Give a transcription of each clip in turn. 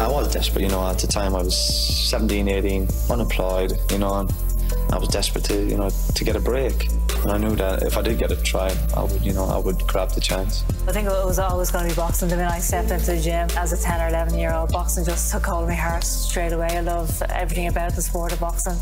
I was desperate, you know, at the time I was 17, 18, unemployed, you know, and I was desperate to, you know, to get a break. And I knew that if I did get a try, I would, you know, I would grab the chance. I think it was always going to be boxing. The minute I stepped into the gym as a 10 or 11 year old, boxing just took hold of my heart straight away. I love everything about the sport of boxing.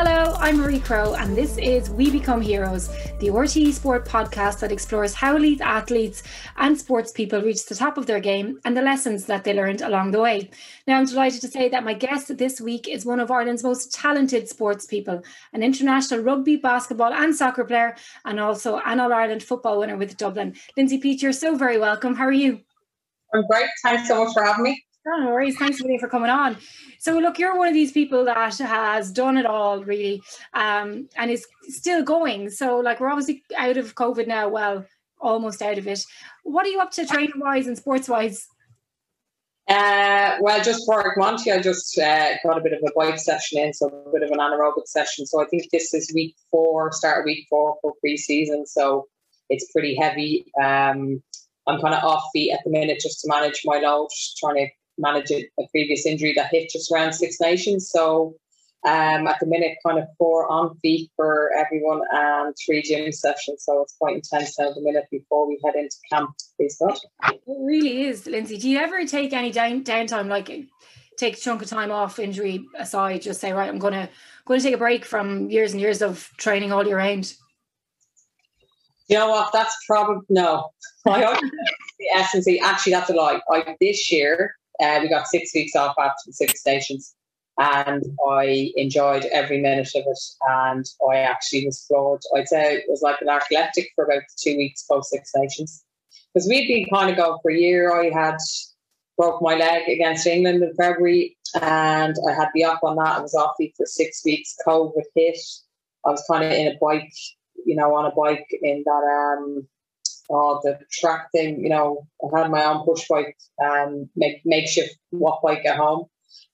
Hello, I'm Marie Crowe, and this is We Become Heroes, the RTE Sport podcast that explores how elite athletes and sports people reach the top of their game and the lessons that they learned along the way. Now, I'm delighted to say that my guest this week is one of Ireland's most talented sports people, an international rugby, basketball, and soccer player, and also an All Ireland football winner with Dublin. Lindsay Peat, you're so very welcome. How are you? I'm great. Thanks so much for having me. No worries. Thanks for coming on. So, look, you're one of these people that has done it all, really, um, and is still going. So, like, we're obviously out of COVID now. Well, almost out of it. What are you up to, training wise and sports wise? Uh, well, just for Monty, I just uh, got a bit of a bike session in, so a bit of an anaerobic session. So I think this is week four, start of week four for pre-season. So it's pretty heavy. Um, I'm kind of off feet at the minute just to manage my load, trying to manage a, a previous injury that hit just around Six Nations. So um, at the minute, kind of four on feet for everyone and three gym sessions. So it's quite intense now the minute before we head into camp. Please God. It really is, Lindsay. Do you ever take any down downtime, like take a chunk of time off, injury aside, just say, right, I'm gonna going to take a break from years and years of training all year round? You know what? That's probably no. I the essence. Actually, that's a lie. I this year uh, we got six weeks off after the Six Nations, and I enjoyed every minute of it. And I actually was floored. I'd say it was like an athletic for about two weeks post Six Nations because we'd been kind of going for a year. I had broke my leg against England in February, and I had the up on that. I was off for six weeks. COVID hit. I was kind of in a bike, you know, on a bike in that um, uh, the track thing, you know, I had my own push bike, um, make, makeshift walk bike at home.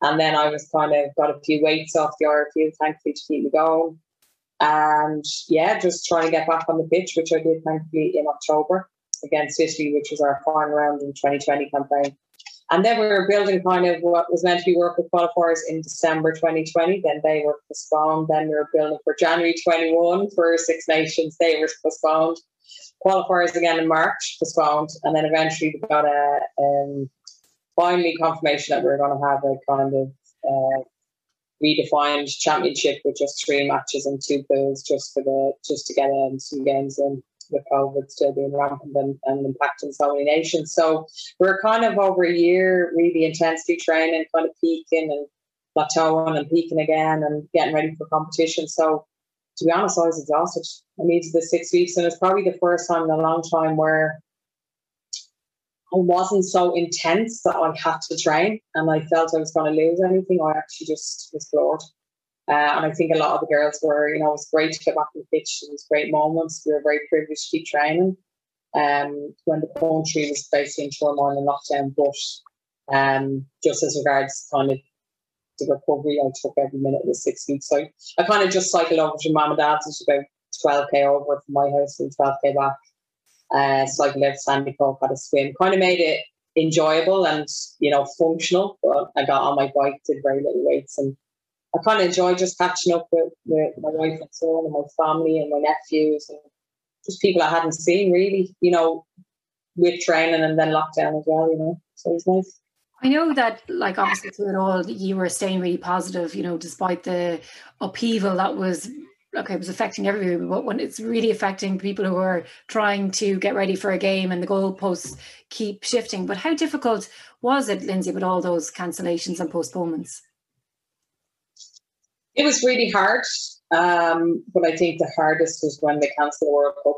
And then I was kind of got a few weights off the RFU, thankfully, to keep me going. And yeah, just trying to get back on the pitch, which I did thankfully in October against Italy, which was our final round in 2020 campaign. And then we were building kind of what was meant to be work with qualifiers in December 2020. Then they were postponed. Then we were building for January 21 for Six Nations. They were postponed qualifiers again in March, postponed, and then eventually we got a um, finally confirmation that we are going to have a kind of uh, redefined championship with just three matches and two pools, just for the just to get in some games in with COVID still being rampant and, and impacting so many nations. So we're kind of over a year really intensely training, kind of peaking and plateauing and peaking again and getting ready for competition. So to be honest, I was exhausted. I needed the six weeks, and it's probably the first time in a long time where I wasn't so intense that I had to train and I felt I was going to lose anything. I actually just was floored. Uh, and I think a lot of the girls were, you know, it was great to get back on the pitch. It was great moments. We were very privileged to keep training. Um, when the country was basically in turmoil and lockdown, but um, just as regards kind of the recovery. I took every minute of the six weeks. So I kind of just cycled over to mum and dad's, which is about 12k over from my house and 12k back. Uh, cycled out to Sandy Cove, had a swim. Kind of made it enjoyable and, you know, functional. But I got on my bike, did very little weights. And I kind of enjoy just catching up with, with my wife and son and my family and my nephews and just people I hadn't seen really, you know, with training and then lockdown as well, you know. So it was nice. I know that, like, obviously through it all, you were staying really positive, you know, despite the upheaval that was, okay, it was affecting everybody, but when it's really affecting people who are trying to get ready for a game and the goalposts keep shifting. But how difficult was it, Lindsay, with all those cancellations and postponements? It was really hard. Um, but I think the hardest was when they cancelled the World Cup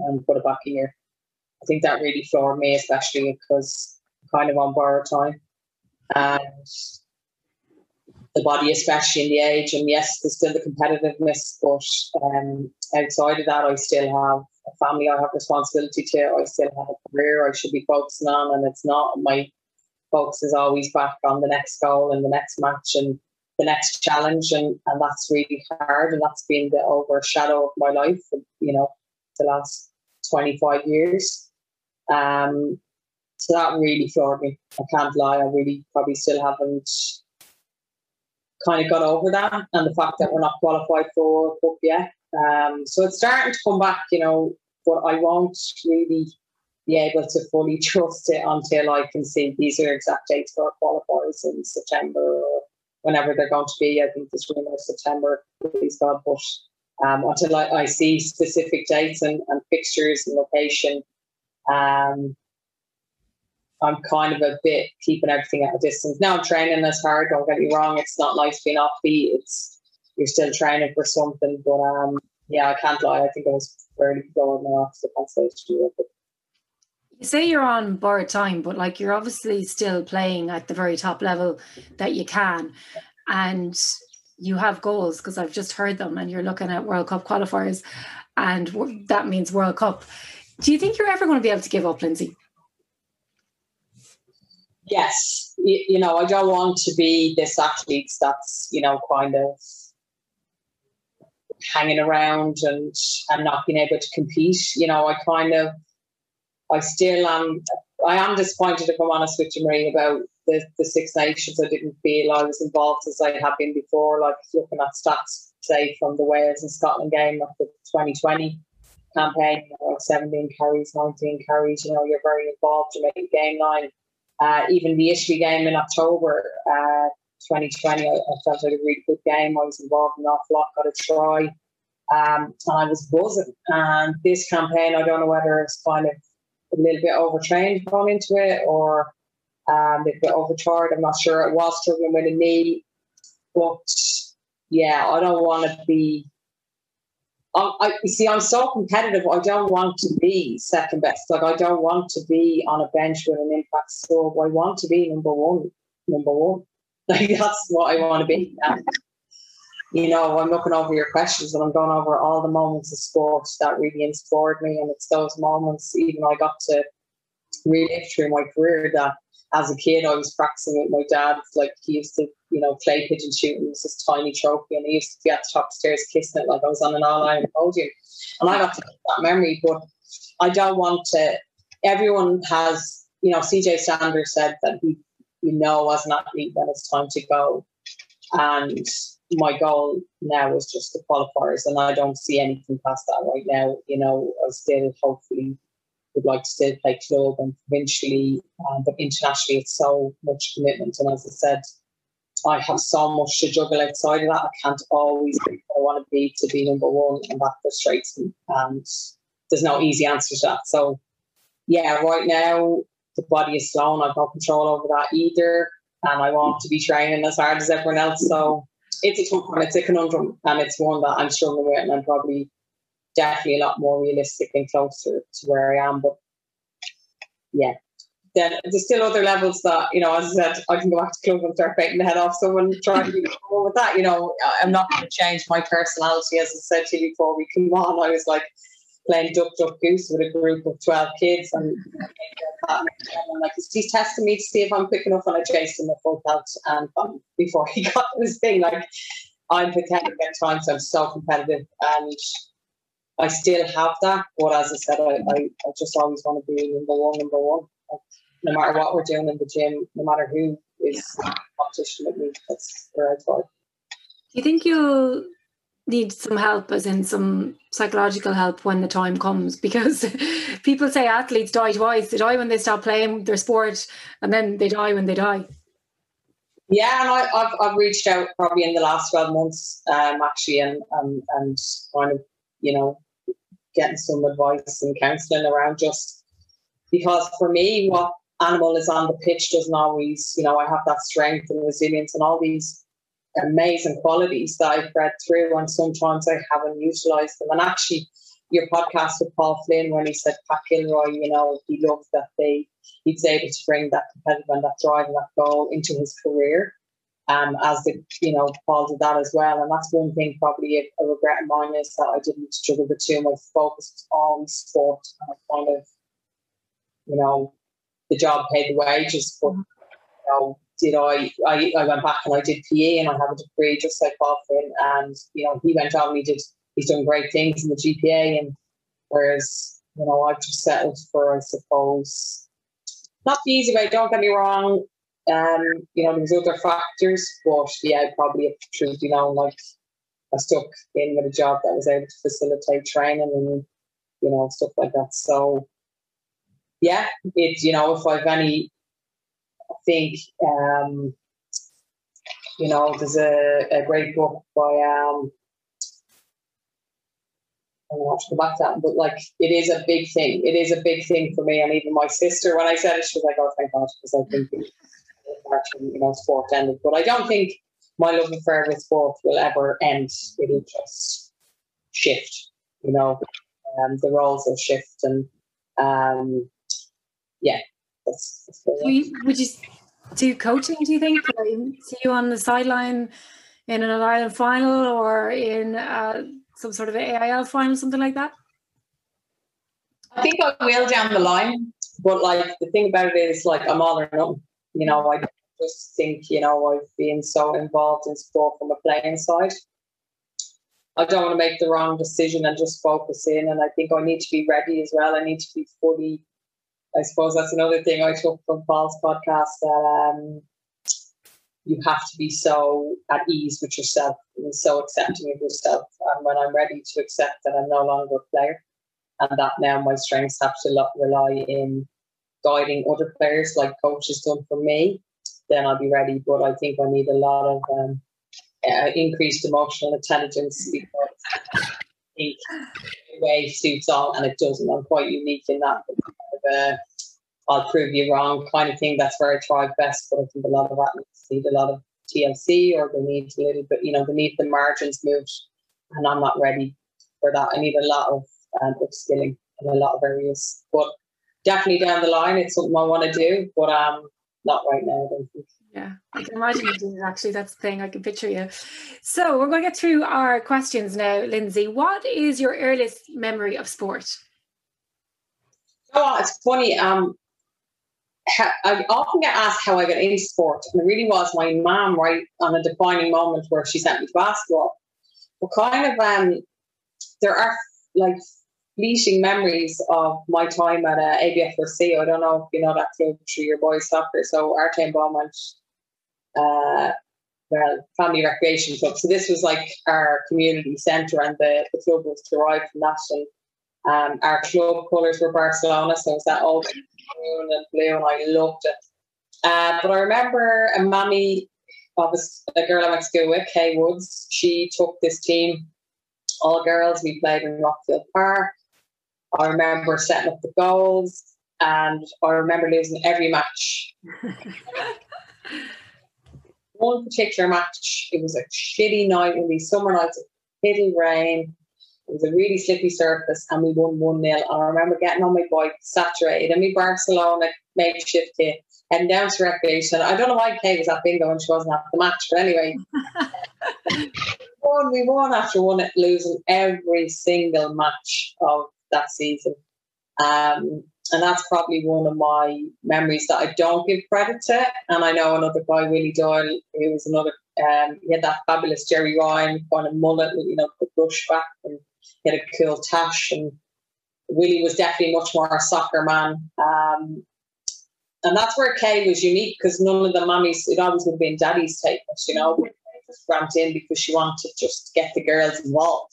and put it back a year. I think that really floored me, especially because kind of on borrowed time and the body, especially in the age. And yes, there's still the competitiveness, but um, outside of that, I still have a family I have responsibility to. I still have a career I should be focusing on, and it's not. My focus is always back on the next goal and the next match and the next challenge, and, and that's really hard. And that's been the overshadow of my life, you know, the last 25 years. Um, so that really floored me. I can't lie. I really probably still haven't kind of got over that and the fact that we're not qualified for Cup yet. Um, so it's starting to come back, you know, but I won't really be able to fully trust it until I can see these are exact dates for our qualifiers in September or whenever they're going to be. I think this winter September, please God. But um, until I, I, see specific dates and, and fixtures and location, um, I'm kind of a bit keeping everything at a distance. Now I'm training as hard. Don't get me wrong; it's not nice being offbeat. It's you're still training for something, but um, yeah, I can't lie. I think I was fairly going off the constellation. You say you're on borrowed time, but like you're obviously still playing at the very top level that you can, and you have goals because I've just heard them, and you're looking at World Cup qualifiers, and that means World Cup. Do you think you're ever going to be able to give up, Lindsay? Yes, you, you know, I don't want to be this athlete that's you know kind of hanging around and and not being able to compete. You know, I kind of I still am. I am disappointed, if I'm honest with you, Marie, about the, the Six Nations. I didn't feel I was involved as I had been before. Like looking at stats, say from the Wales and Scotland game of the 2020 campaign, you know, 17 carries, 19 carries. You know, you're very involved. You make a game line. Uh, even the Italy game in October uh, 2020, I, felt like a really good game. I was involved in an awful lot, got a try, um, and I was buzzing. And this campaign, I don't know whether it's kind of a little bit overtrained going into it or um, a little bit overtired. I'm not sure. It was struggling with a knee, but yeah, I don't want to be. I, I, you see, I'm so competitive. I don't want to be second best. Like I don't want to be on a bench with an impact score. I want to be number one. Number one. Like that's what I want to be. And, you know, I'm looking over your questions and I'm going over all the moments of sport that really inspired me. And it's those moments, even I got to relive through my career that as a kid I was practicing with my dad. Like he used to, you know, play pigeon shooting. It was this tiny trophy and he used to be at the top stairs kissing it like I was on an all iron podium. And I got to that memory, but I don't want to everyone has, you know, CJ Sanders said that he you know as an athlete when it's time to go. And my goal now is just the qualifiers, and I don't see anything past that right now. You know, I still hopefully would like to still play club and provincially, um, but internationally, it's so much commitment. And as I said, I have so much to juggle outside of that. I can't always be I want to be to be number one, and that frustrates me. And there's no easy answer to that. So, yeah, right now the body is slow, and I've no control over that either. And I want to be training as hard as everyone else. So it's a tough one. It's a conundrum, and it's one that I'm struggling with, and I'm probably definitely a lot more realistic and closer to where I am. But yeah, then there's still other levels that you know. As I said, I can go back to club and start biting the head off someone trying to be with that. You know, I'm not going to change my personality. As I said to you before we come on, I was like playing duck duck goose with a group of 12 kids and, and like he's testing me to see if I'm quick enough and I chased him at full pelt and um, before he got this thing like I'm pathetic at times I'm so competitive and I still have that but as I said I, I, I just always want to be number one number one like, no matter what we're doing in the gym no matter who is competition with me that's where I try do you think you'll need some help, as in some psychological help when the time comes. Because people say athletes die twice. They die when they stop playing their sport, and then they die when they die. Yeah, and I, have I've reached out probably in the last twelve months, um, actually, and and and kind of you know getting some advice and counselling around just because for me, what animal is on the pitch doesn't always, you know, I have that strength and resilience and all these amazing qualities that I've read through, and sometimes I haven't utilised them. And actually, your podcast with Paul Flynn, when he said Pat Kilroy, you know, he loved that they he's able to bring that competitive and that drive and that goal into his career. Um, as the you know, Paul did that as well. And that's one thing probably a, a regret of mine is that I didn't struggle with too. My focus on sport and kind of, you know, the job paid the wages, but you know, did I, I, I went back and I did PE and I have a degree just like Boffin and you know he went on and he did he's done great things in the GPA and whereas you know, I've just settled for, I suppose, not the easy way. Don't get me wrong. Um, you know, there's other factors, but yeah, probably truth, you know, like I stuck in with a job that was able to facilitate training and you know stuff like that. So yeah, it you know if I've any, I think um, you know there's a, a great book by um, I don't know to go back to that, but like it is a big thing. It is a big thing for me, and even my sister when I said it, she was like, "Oh, thank God," because I think you know sport ended. But I don't think my love affair with sport will ever end. It'll just shift, you know. Um, the roles will shift, and um, yeah, that's, that's you, would you do coaching? Do you think? see you on the sideline in an Ireland final or in uh, some sort of AIL final, something like that? I think I will down the line, but like the thing about it is, like I'm all or nothing. You know, I just think, you know, I've been so involved in sport from a playing side. I don't want to make the wrong decision and just focus in. And I think I need to be ready as well. I need to be fully, I suppose that's another thing I took from Paul's podcast that um, you have to be so at ease with yourself and so accepting of yourself. And when I'm ready to accept that I'm no longer a player and that now my strengths have to rely in guiding other players like coach has done for me, then I'll be ready. But I think I need a lot of um, uh, increased emotional intelligence because the way suits all and it doesn't. I'm quite unique in that. Uh, I'll prove you wrong kind of thing. That's where I thrive best. But I think a lot of athletes need a lot of TLC or they need a little bit, you know, they need the margins moved. And I'm not ready for that. I need a lot of um, upskilling in a lot of areas. But definitely down the line, it's something I want to do. But um, not right now, I don't think. Yeah, I can imagine you actually. That's the thing, I can picture you. So we're going to get through our questions now, Lindsay. What is your earliest memory of sport? Oh, it's funny. Um, I often get asked how I got into sport, and it really was my mom, right, on a defining moment where she sent me to basketball. But kind of, um, there are like fleeting memories of my time at uh, ABFRC. I don't know if you know that club through your boys soccer. So Artane Beaumont, uh, well, family recreation club. So this was like our community centre, and the, the club was derived from that. And um, our club colours were Barcelona, so it was that old green and blue, and I loved it. Uh, but I remember a mummy of a, a girl I went to school with, Kay Woods. She took this team all girls. We played in Rockfield Park. I remember setting up the goals and I remember losing every match. One particular match, it was a shitty night in these summer nights, hitting rain. It was a really slippy surface and we won 1 0. I remember getting on my bike, saturated, and my Barcelona makeshift kit, and down to recreation. I don't know why Kay was at bingo and she wasn't at the match, but anyway. won, we won after one, losing every single match of that season. Um, and that's probably one of my memories that I don't give credit to. And I know another guy, Willie Doyle, he was another, um, he had that fabulous Jerry Ryan kind of mullet, you know, the brush back, and he had a cool tash. And Willie was definitely much more a soccer man. Um, and that's where Kay was unique because none of the mummies, it always would have been daddy's take, you know, just ramped in because she wanted to just get the girls involved.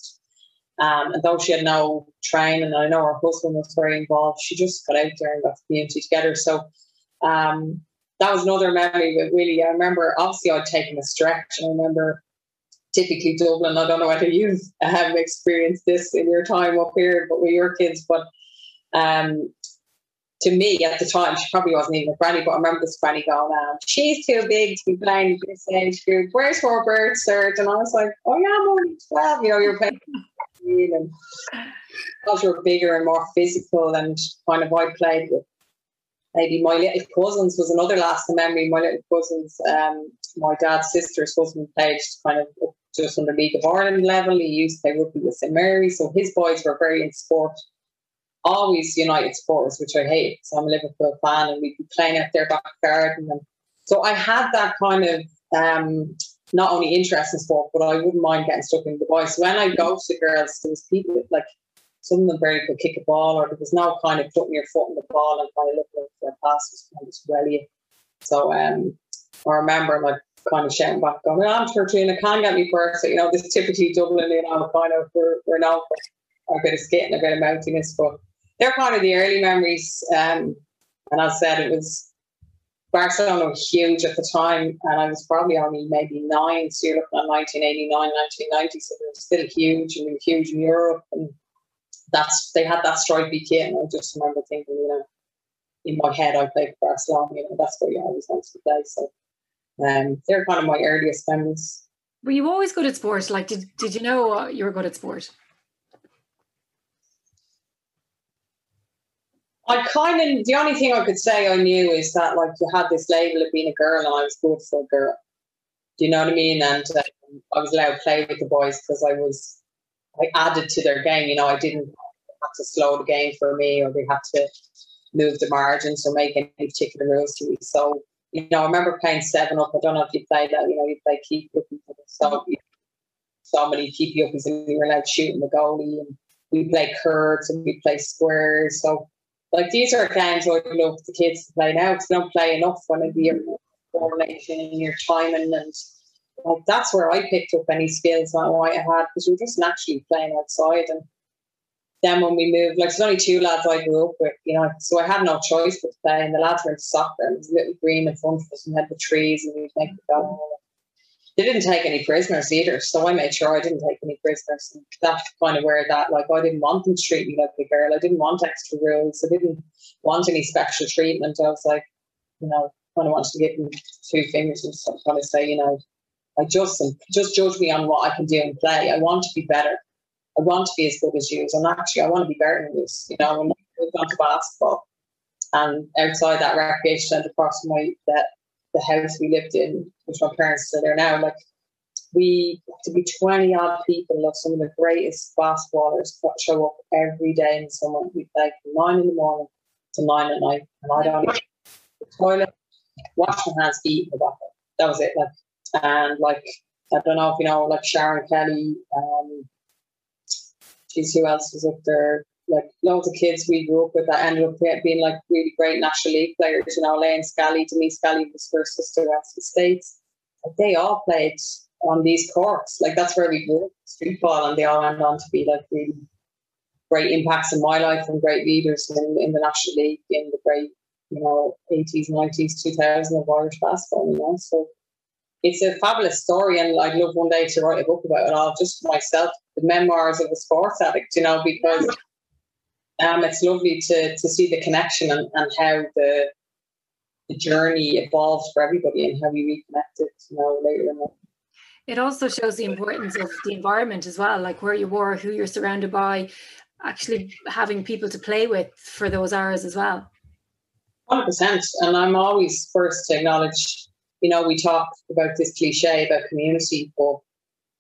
Um, and though she had no training, I know her husband was very involved, she just got out there and got the community together. So um, that was another memory. But really, I remember obviously I'd taken a stretch. I remember typically Dublin. I don't know whether you've experienced this in your time up here, but with your kids. But um, to me at the time, she probably wasn't even a granny, but I remember this granny going, um, she's too big to be playing this age group. Where's her birth cert? And I was like, oh yeah, I'm only 12. You know, you're playing and because you're bigger and more physical and kind of I played with maybe my little cousins was another lasting memory. My little cousins, um, my dad's sister's husband played kind of just on the League of Ireland level. He used to play rugby with St Mary, so his boys were very in sport. Always United supporters, which I hate. So I'm a Liverpool fan, and we'd be playing out their back garden. And so I had that kind of um, not only interest in sport, but I wouldn't mind getting stuck in the boys. So when I go to girls, there was people like some of them very good kick a ball, or there was no kind of putting your foot in the ball and kind of looking for a pass was kind of brilliant. So um, I remember like kind of shouting back, going, I'm 13, I can't get me first. You know, this typically Dublin, you know, kind of, we're, we're known a bit of skating, a bit of mountiness, but they're kind of the early memories. Um, and I said, it was Barcelona was huge at the time, and I was probably only maybe nine. So you're looking at 1989, 1990. So they were still huge, and we huge in Europe. And that's they had that stripy kit, and I just remember thinking, you know, in my head, I played for Barcelona. You know, that's where you always wanted to play. So um, they're kind of my earliest memories. Were you always good at sport? Like, did did you know you were good at sport? I kind of the only thing I could say I knew is that like you had this label of being a girl, and I was good for a girl. Do you know what I mean? And um, I was allowed to play with the boys because I was I added to their game. You know, I didn't have to slow the game for me, or they had to move the margins or make any particular rules to me. So you know, I remember playing seven up. I don't know if you played that. You know, you play keep. So so many keep uppies, and we were allowed shooting the goalie, and we play curves and we play squares. So like these are games I would love the kids to play now because they don't play enough when it be your coordination and your timing and like that's where I picked up any skills that I had because we were just naturally playing outside and then when we moved, like there's only two lads I grew up with, you know, so I had no choice but to play. And the lads were into soccer, and there was a little green in front of us, and had the trees, and we'd make the go. They didn't take any prisoners either, so I made sure I didn't take any prisoners. And that's kind of where that, like, I didn't want them to treat me like a girl. I didn't want extra rules. I didn't want any special treatment. I was like, you know, kind of wanted to give them two fingers and stuff, kind of say, you know, I just just judge me on what I can do and play. I want to be better. I want to be as good as you. And actually, I want to be better than you. You know, when I moved to basketball, and outside that recreation centre across my the, the house we lived in, which my parents still there now, like we to be 20 odd people of some of the greatest basketballers that show up every day in summer. We play from nine in the morning to nine at night. And I don't the toilet, wash my hands, eat the bathroom. That was it. Like and like I don't know if you know like Sharon Kelly, um, geez, who else was up there? Like loads of kids we grew up with that ended up being like really great National League players. You know, Lane Scally, Denise Scally was first sister West of the States. Like they all played on these courts. Like that's where we grew up, street ball, and they all went on to be like really great impacts in my life and great leaders in, in the National League in the great, you know, 80s, 90s, 2000s of Irish basketball, you know. So it's a fabulous story, and I'd love one day to write a book about it all, just for myself, the memoirs of a sports addict, you know, because um, it's lovely to to see the connection and, and how the the journey evolves for everybody and how we reconnected, you know, later in life. It also shows the importance of the environment as well, like where you were, who you're surrounded by, actually having people to play with for those hours as well. 100%. And I'm always first to acknowledge you know, we talk about this cliche about community, but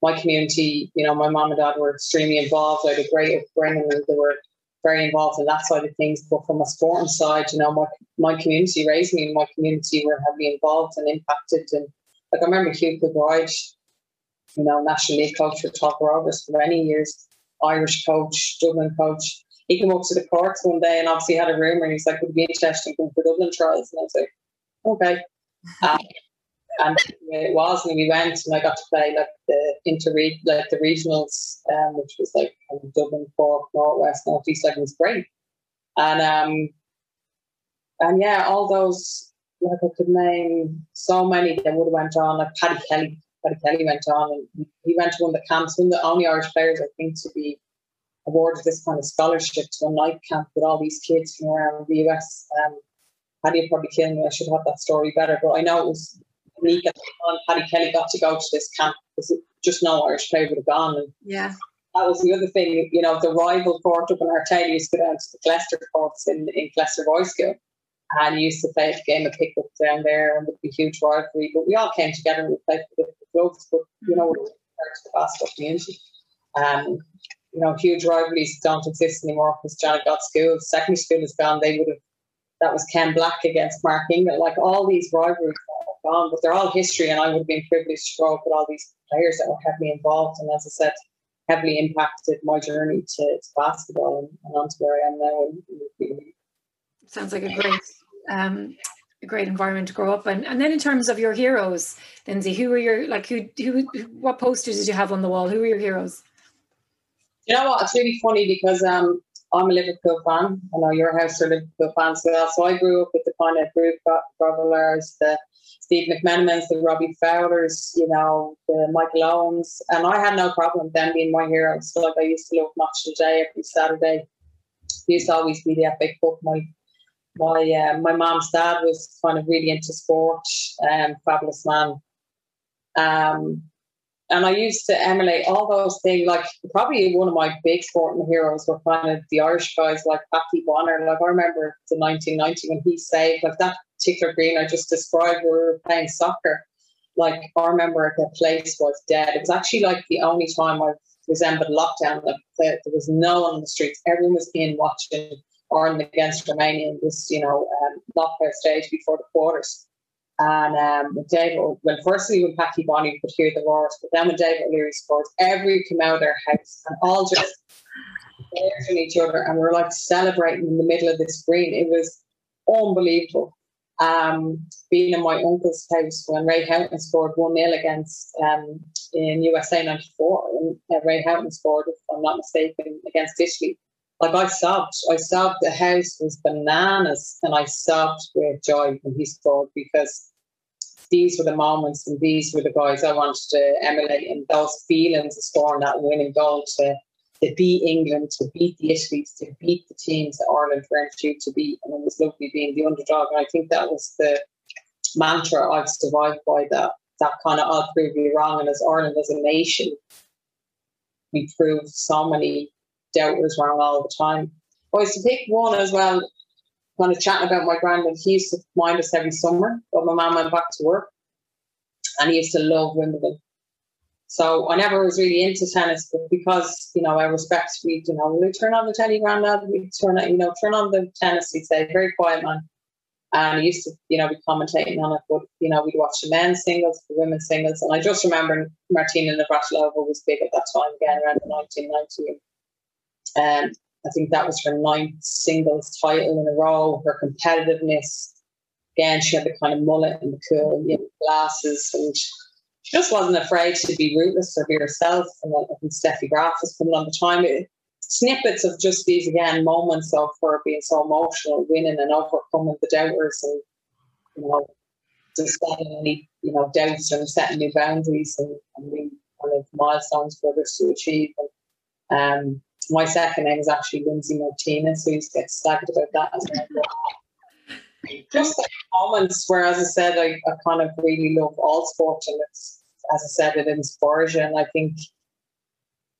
my community, you know, my mom and dad were extremely involved. I had a great upbringing and they were very involved in that side of things. But from a sporting side, you know, my my community raised me and my community were heavily involved and impacted. And like I remember Hugh Kilbride, you know, National League coach for Tolka Rovers for many years, Irish coach, Dublin coach. He came up to the courts one day and obviously had a rumour and he's like, would be interesting for Dublin trials? And I was like, okay. and it was, and we went, and I got to play like the inter like the regionals, um, which was like Dublin, Cork, North West, North East, like it was great, and um, and yeah, all those like I could name so many that would have went on, like Paddy Kelly. Paddy Kelly went on, and he went to one of the camps, one of the only Irish players I think to be awarded this kind of scholarship to a night camp with all these kids from around the US. Um, Paddy probably kill me. I should have that story better, but I know it was Mika and Paddy Kelly got to go to this camp because just no Irish player would have gone. And yeah. That was the other thing, you know, the rival court up in Artane used to go down to the Killester courts in, in Killester Boys School. And used to play a game of pickup down there and it would be huge rivalry. But we all came together and we played for different clubs, but you know, we're of the basketball community. Um, you know, huge rivalries don't exist anymore because Janet got school, secondary school is gone. They would have that was Ken Black against Mark Ingle. Like all these rivalries gone, but they're all history, and I would have been privileged to grow up with all these players that were heavily involved. And as I said, heavily impacted my journey to, to basketball and, and onto where I am now. Sounds like a great um, a great environment to grow up in. And then in terms of your heroes, Lindsay, who were your like who who what posters did you have on the wall? Who were your heroes? You know what? It's really funny because um, I'm a Liverpool fan. I know your house are Liverpool fans as well. So I grew up with the kind of group Grovillers, the Steve McManamans, the Robbie Fowlers, you know, the Michael Owens. And I had no problem with them being my heroes. So like I used to love Match of the Day every Saturday. He used to always be the FA Cup. My my uh, my mom's dad was kind of really into sport, um, fabulous man. Um, and I used to emulate all those things. Like probably one of my big sporting heroes were kind of the Irish guys like Packie Bonner. Like I remember the 1990 when he saved like that particular green I just described. Where we were playing soccer. Like I remember the place was dead. It was actually like the only time I resembled lockdown. There was no one on the streets. Everyone was in watching Ireland against Romania in this, you know, um, knockout stage before the quarters. And um, David, well, firstly, when Packie Bonner could hear the roars, but then when David O'Leary scored, every came out of their house and all just from each other and we're like celebrating in the middle of this green. It was unbelievable. Um, being in my uncle's house when Ray Houghton scored 1 0 against um, in USA 94, and uh, Ray Houghton scored, if I'm not mistaken, against Italy like I sobbed. I sobbed. The house was bananas, and I sobbed with joy when he scored because these were the moments and these were the guys I wanted to emulate, and those feelings of scoring that winning goal to to beat England, to beat the Italy's, to beat the teams that Ireland weren't due to beat, and it was lovely being the underdog. And I think that was the mantra I've survived by. That that kind of I'll prove you wrong, and as Ireland as a nation, we proved so many doubters wrong all the time. I used to pick one as well, kind of chatting about my granddad. He used to mind us every summer, but my mum went back to work and he used to love Wimbledon. So I never was really into tennis, but because, you know, I respect we, you know, we turn on the telly, granddad, we turn on, you know, turn on the tennis, he'd say, very quiet man. And he used to, you know, be commentating on it, but, you know, we'd watch the men's singles, the women's singles. And I just remember Martina Navratilova was big at that time, again, around the 1990s. Um, I think that was her ninth singles title in a row. Her competitiveness, again, she had the kind of mullet and the cool you know, glasses, and she just wasn't afraid to be ruthless or be herself. And I think Steffi Graf was coming on the time. It, snippets of just these again moments of her being so emotional, winning and overcoming the doubters, and you know, just setting any you know doubts and setting new boundaries and, and new kind of milestones for others to achieve. And, um, my second name is actually Lindsay Martinez, get slagged about that as well. Just the moments where, as I said, I, I kind of really love all sports, and it's, as I said, it inspires you. And I think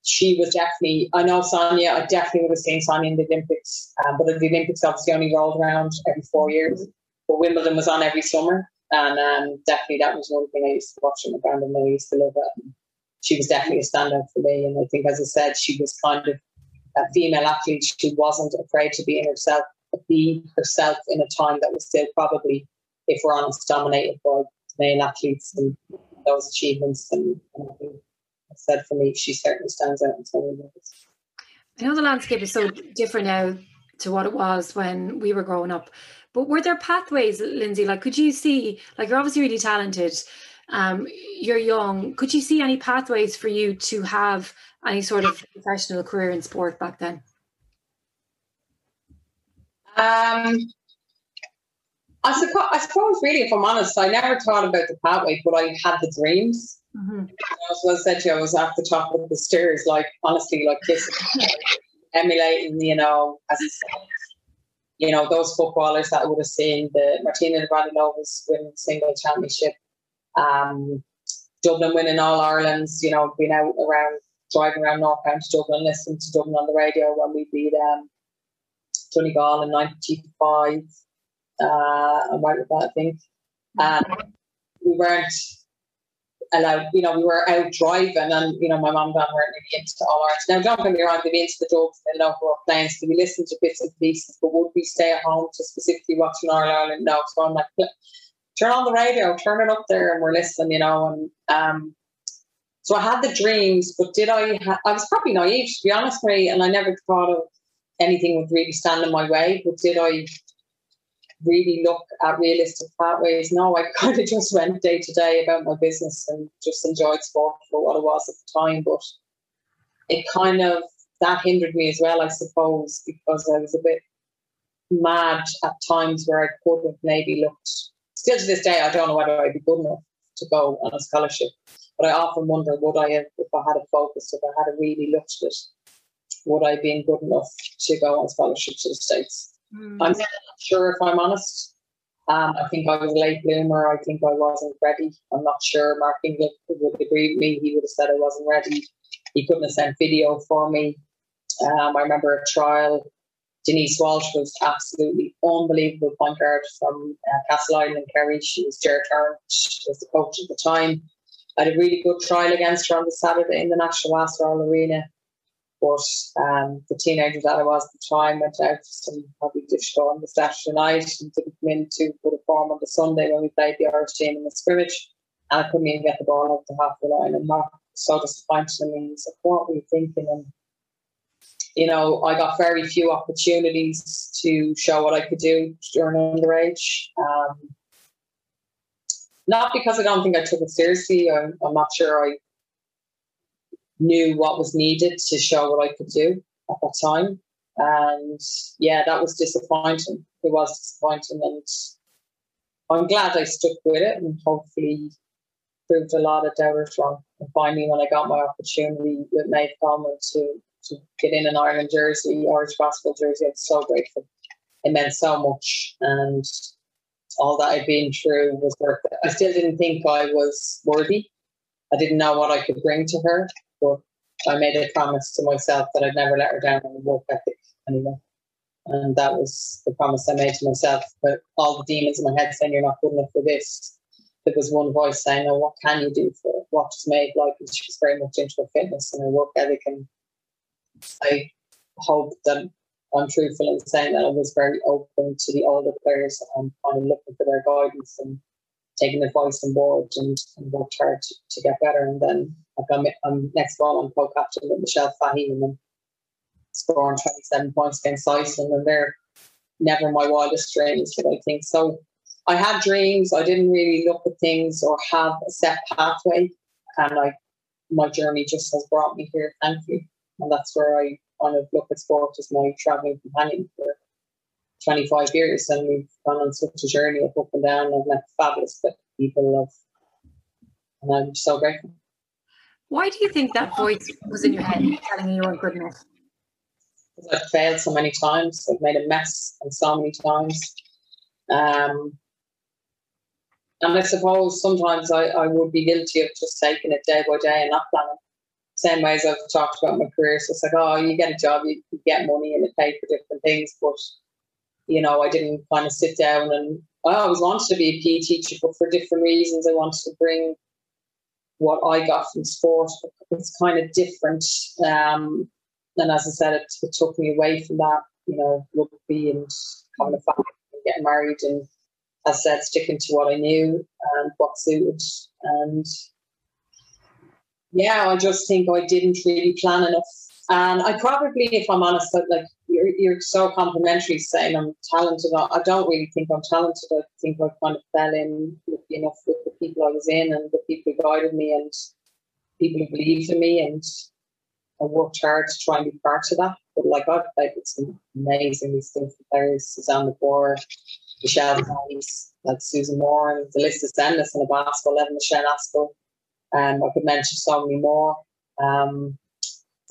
she was definitely, I know Sonia, I definitely would have seen Sonia in the Olympics, um, but the Olympics obviously only rolled around every four years. But Wimbledon was on every summer, and um, definitely that was one thing I used to watch in the ground, and I used to love it. And she was definitely a standout for me, and I think, as I said, she was kind of a female athlete, she wasn't afraid to be in herself, be herself in a time that was still probably, if we're honest, dominated by male athletes and those achievements. And, and I think I said for me, she certainly stands out in ways. I know the landscape is so different now to what it was when we were growing up. But were there pathways, Lindsay? Like, could you see, like, you're obviously really talented, um, you're young. Could you see any pathways for you to have any sort of professional career in sport back then? Um, I suppose, I suppose, really, if I'm honest, I never thought about the pathway, but I had the dreams. Mm-hmm. As I said to you, I was at the top of the stairs, like honestly, like this, emulating, you know, as I said, you know, those footballers that I would have seen the Martina Navratilova winning single championship, um, Dublin winning All Ireland's, you know, being out around driving around North County Dublin, listening to Dublin on the radio when we beat um, Donegal in '95. Uh, I'm right with that, I think. And we weren't allowed, you know, we were out driving and, you know, my mum and dad weren't really into all ours. Now, don't get me wrong, they'd be into the drugs and they love rock planes. So we listened to bits and pieces, but would we stay at home to specifically watch Northern Ireland? No. So I'm like, turn on the radio, turn it up there and we're listening, you know, and um, so I had the dreams, but did I? Ha- I was probably naive to be honest, Marie, and I never thought of anything would really stand in my way. But did I really look at realistic pathways? No, I kind of just went day to day about my business and just enjoyed sport for what it was at the time. But it kind of that hindered me as well, I suppose, because I was a bit mad at times where I could have maybe looked. Still to this day, I don't know whether I'd be good enough to go on a scholarship. But I often wonder, would I have, if I had a focus, if I had a really looked at it, would I have been good enough to go on scholarship to the States? Mm. I'm not sure if I'm honest. Um, I think I was a late bloomer. I think I wasn't ready. I'm not sure Mark England would agree with me. He would have said I wasn't ready. He couldn't have sent video for me. Um, I remember a trial. Denise Walsh was absolutely unbelievable point guard from uh, Castle Island, Kerry. She was Jared Tarrant. She was the coach at the time. I had a really good trial against her on the Saturday in the National Basketball Arena. But um, the teenager that I was at the time went out and probably dished on the Saturday night and didn't come in to put a form on the Sunday when we played the Irish team in the scrimmage. And I couldn't even get the ball up the half the line. And Mark was so disappointed in me. He said, What were you thinking? And you know, I got very few opportunities to show what I could do during underage. Um, not because I don't think I took it seriously. I'm, I'm, not sure I knew what was needed to show what I could do at that time. And yeah, that was disappointing. It was disappointing. And I'm glad I stuck with it and hopefully proved a lot of doubters wrong. And finally, when I got my opportunity with Maeve Coleman to, to get in an Ireland jersey, Irish basketball jersey, I was so grateful. It meant so much. And all that I'd been through was worth it. I still didn't think I was worthy. I didn't know what I could bring to her, but I made a promise to myself that I'd never let her down on the work ethic anymore. And that was the promise I made to myself. But all the demons in my head saying you're not good enough for this. There was one voice saying, "Oh, what can you do for it? What Maeve like?" And she was very much into her fitness and her work ethic. And I hope that I'm truthful in saying that I was very open to the older players and kind of looking for their guidance and taking advice on board and, and worked hard to, to, get better. And then like I'm, I'm next ball I'm co-captain with Michelle Fahy and then scoring 27 points against Iceland and they're never my wildest dreams, but I think so. I had dreams. I didn't really look at things or have a set pathway, and like my journey just has brought me here, thankfully, and that's where I kind of look at sport as my traveling companion for 25 years. And we've gone on such a journey of up and down. I've met fabulous people of, and I'm so grateful. Why do you think that voice was in your head telling you you weren't good enough? Because I've failed so many times. I've made a mess and so many times. Um, and I suppose sometimes I, I would be guilty of just taking it day by day and not planning same way as I've talked about my career. So it's like, oh, you get a job, you, you get money and it paid for different things. But, you know, I didn't kind of sit down and I always wanted to be a PE teacher, but for different reasons, I wanted to bring what I got from sport. It's kind of different. Um, and as I said, it, it took me away from that, you know, rugby and having a family and getting married. And as I said, sticking to what I knew and what suited. And yeah, I just think I didn't really plan enough. And I probably, if I'm honest, like you're, you're so complimentary saying I'm talented. I don't really think I'm talented. I think I kind of fell in with enough with the people I was in and the people who guided me and people who believed in me. And I worked hard to try and be part of that. But like I've played with some amazingly skillful players, Suzanne McCord, Michelle Hayes, like Susan Moore, and the list is endless in the basketball, Evan Michelle Aspel. Um, I could mention so many more. Um,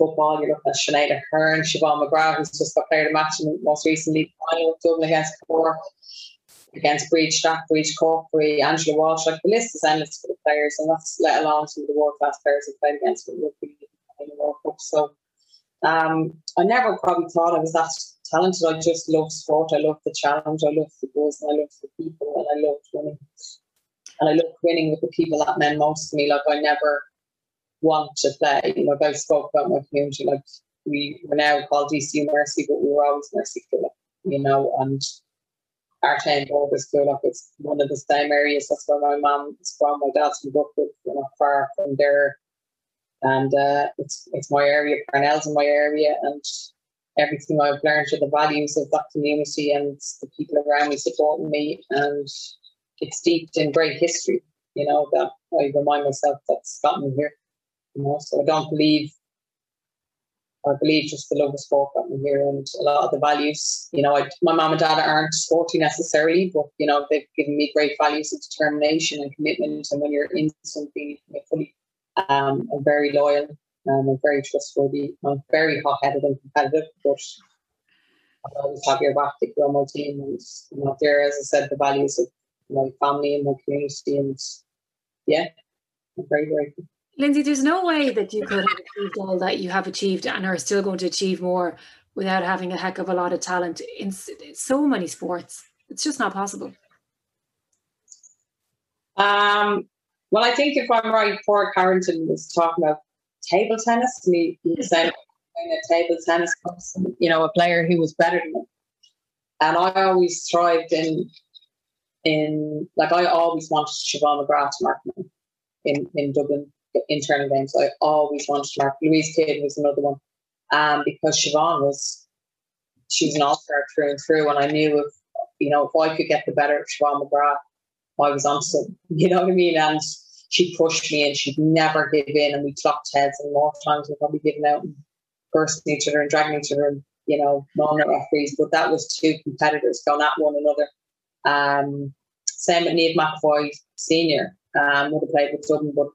football, you're looking at Sinead Aherne, Siobhan McGrath, who's just got played a match in most recently final Dublin against Cork, against Breach, Jack Breach, Cork, Angela Walsh. Like the list is endless for the players, and that's let alone some of the world class players who played against in the World Cup. So um, I never probably thought I was that talented. I just love sport. I love the challenge. I love the goals, and I love the people, and I love winning and I love winning with the people that meant most to me. Like I never want to play. You know, I spoke about my community. Like we were now called DCU Mercy, but we were always Mercy Cool. You know, and our town Bogus Cool. Like it's one of the same areas. That's where my mum is from. My dad's from Brookwood. We're not far from there. and uh, it's it's my area. Parnell's in my area, and everything I've learned are the values of that community and the people around me supporting me, and it's steeped in great history. You know that I remind myself that's gotten here. You know, so I don't believe I believe just the love of sport got me here and a lot of the values. You know, I, my mom and dad aren't sporty necessarily, but you know, they've given me great values of determination and commitment. And when you're in something, you fully. Um, I'm very loyal. Um, I'm very trustworthy. I'm very hot-headed and competitive, but I always have your back to grow my team. And you know, there, as I said, the values of my family and my community, and yeah, I'm very grateful. Lindsay, there's no way that you could have achieved all that you have achieved and are still going to achieve more without having a heck of a lot of talent in so many sports. It's just not possible. Um, well, I think if I'm right, Paul Carrington was talking about table tennis. Me, he was saying a table tennis, you know, a player who was better than him. And I always thrived in, in like I always wanted Siobhan McGrath to mark me in in Dublin internal games. I always wanted to mark. Louise Kidd was another one. Um, because Siobhan was, she was an all star through and through. And I knew if, you know, if I could get the better of Siobhan McGrath, I was on to, you know what I mean? And she pushed me and she'd never give in. And we clocked heads and more times we probably given out and bursting each other and dragging each other and, you know, non referees. But that was two competitors going at one another. Um, same with Niamh McEvoy Senior. Um, would have played with Dublin, but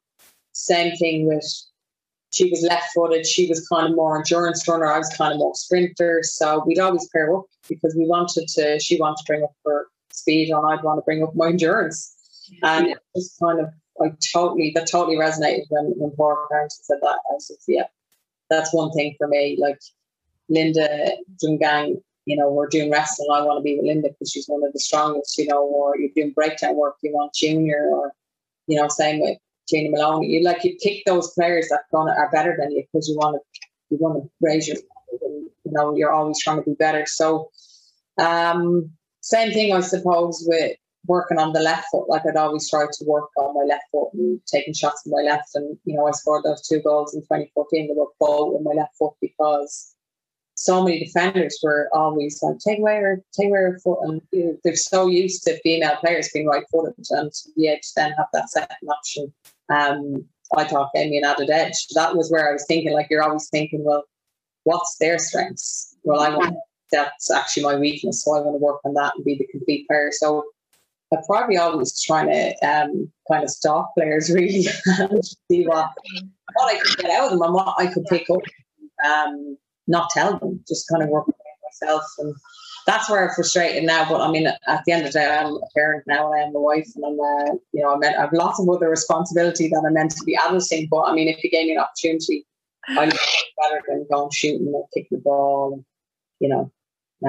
same thing with she was left footed. She was kind of more endurance runner. I was kind of more sprinter. So we'd always pair up because we wanted to, she wanted to bring up her speed and I'd want to bring up my endurance. And it was kind of, I totally, that totally resonated when, when Paul Carrington said that. I said, yeah, that's one thing for me. Like Linda Djougang, you know, we're doing wrestling. I want to be with Linda because she's one of the strongest, you know, or you're doing breakdown work, you want Junior, or, you know, same with Gina Maloney. You like you pick those players that gonna are better than you because you want to you want to raise your you know you're always trying to be better. So um, same thing I suppose with working on the left foot. Like I'd always try to work on my left foot and taking shots with my left. And you know I scored those two goals in 2014. They were both with my left foot because so many defenders were always like, take away her, take away her foot. And you know, they're so used to female players being right footed and able to then have that second option um, I thought gave me an added edge. That was where I was thinking, like you're always thinking, well, what's their strengths? Well, I want that's actually my weakness, so I want to work on that and be the complete player. So I probably always trying to um, kind of stalk players really and see what what I could get out of them and what I could pick up. Um, not tell them, just kind of work myself and that's where I'm frustrated now. But I mean, at the end of the day, I'm a parent now, and I'm a wife, and I'm, uh, you know, I'm, I have lots of other responsibility that I'm meant to be adulting. But I mean, if you gave me an opportunity, I'm better than going shooting or kicking the ball. And, you know,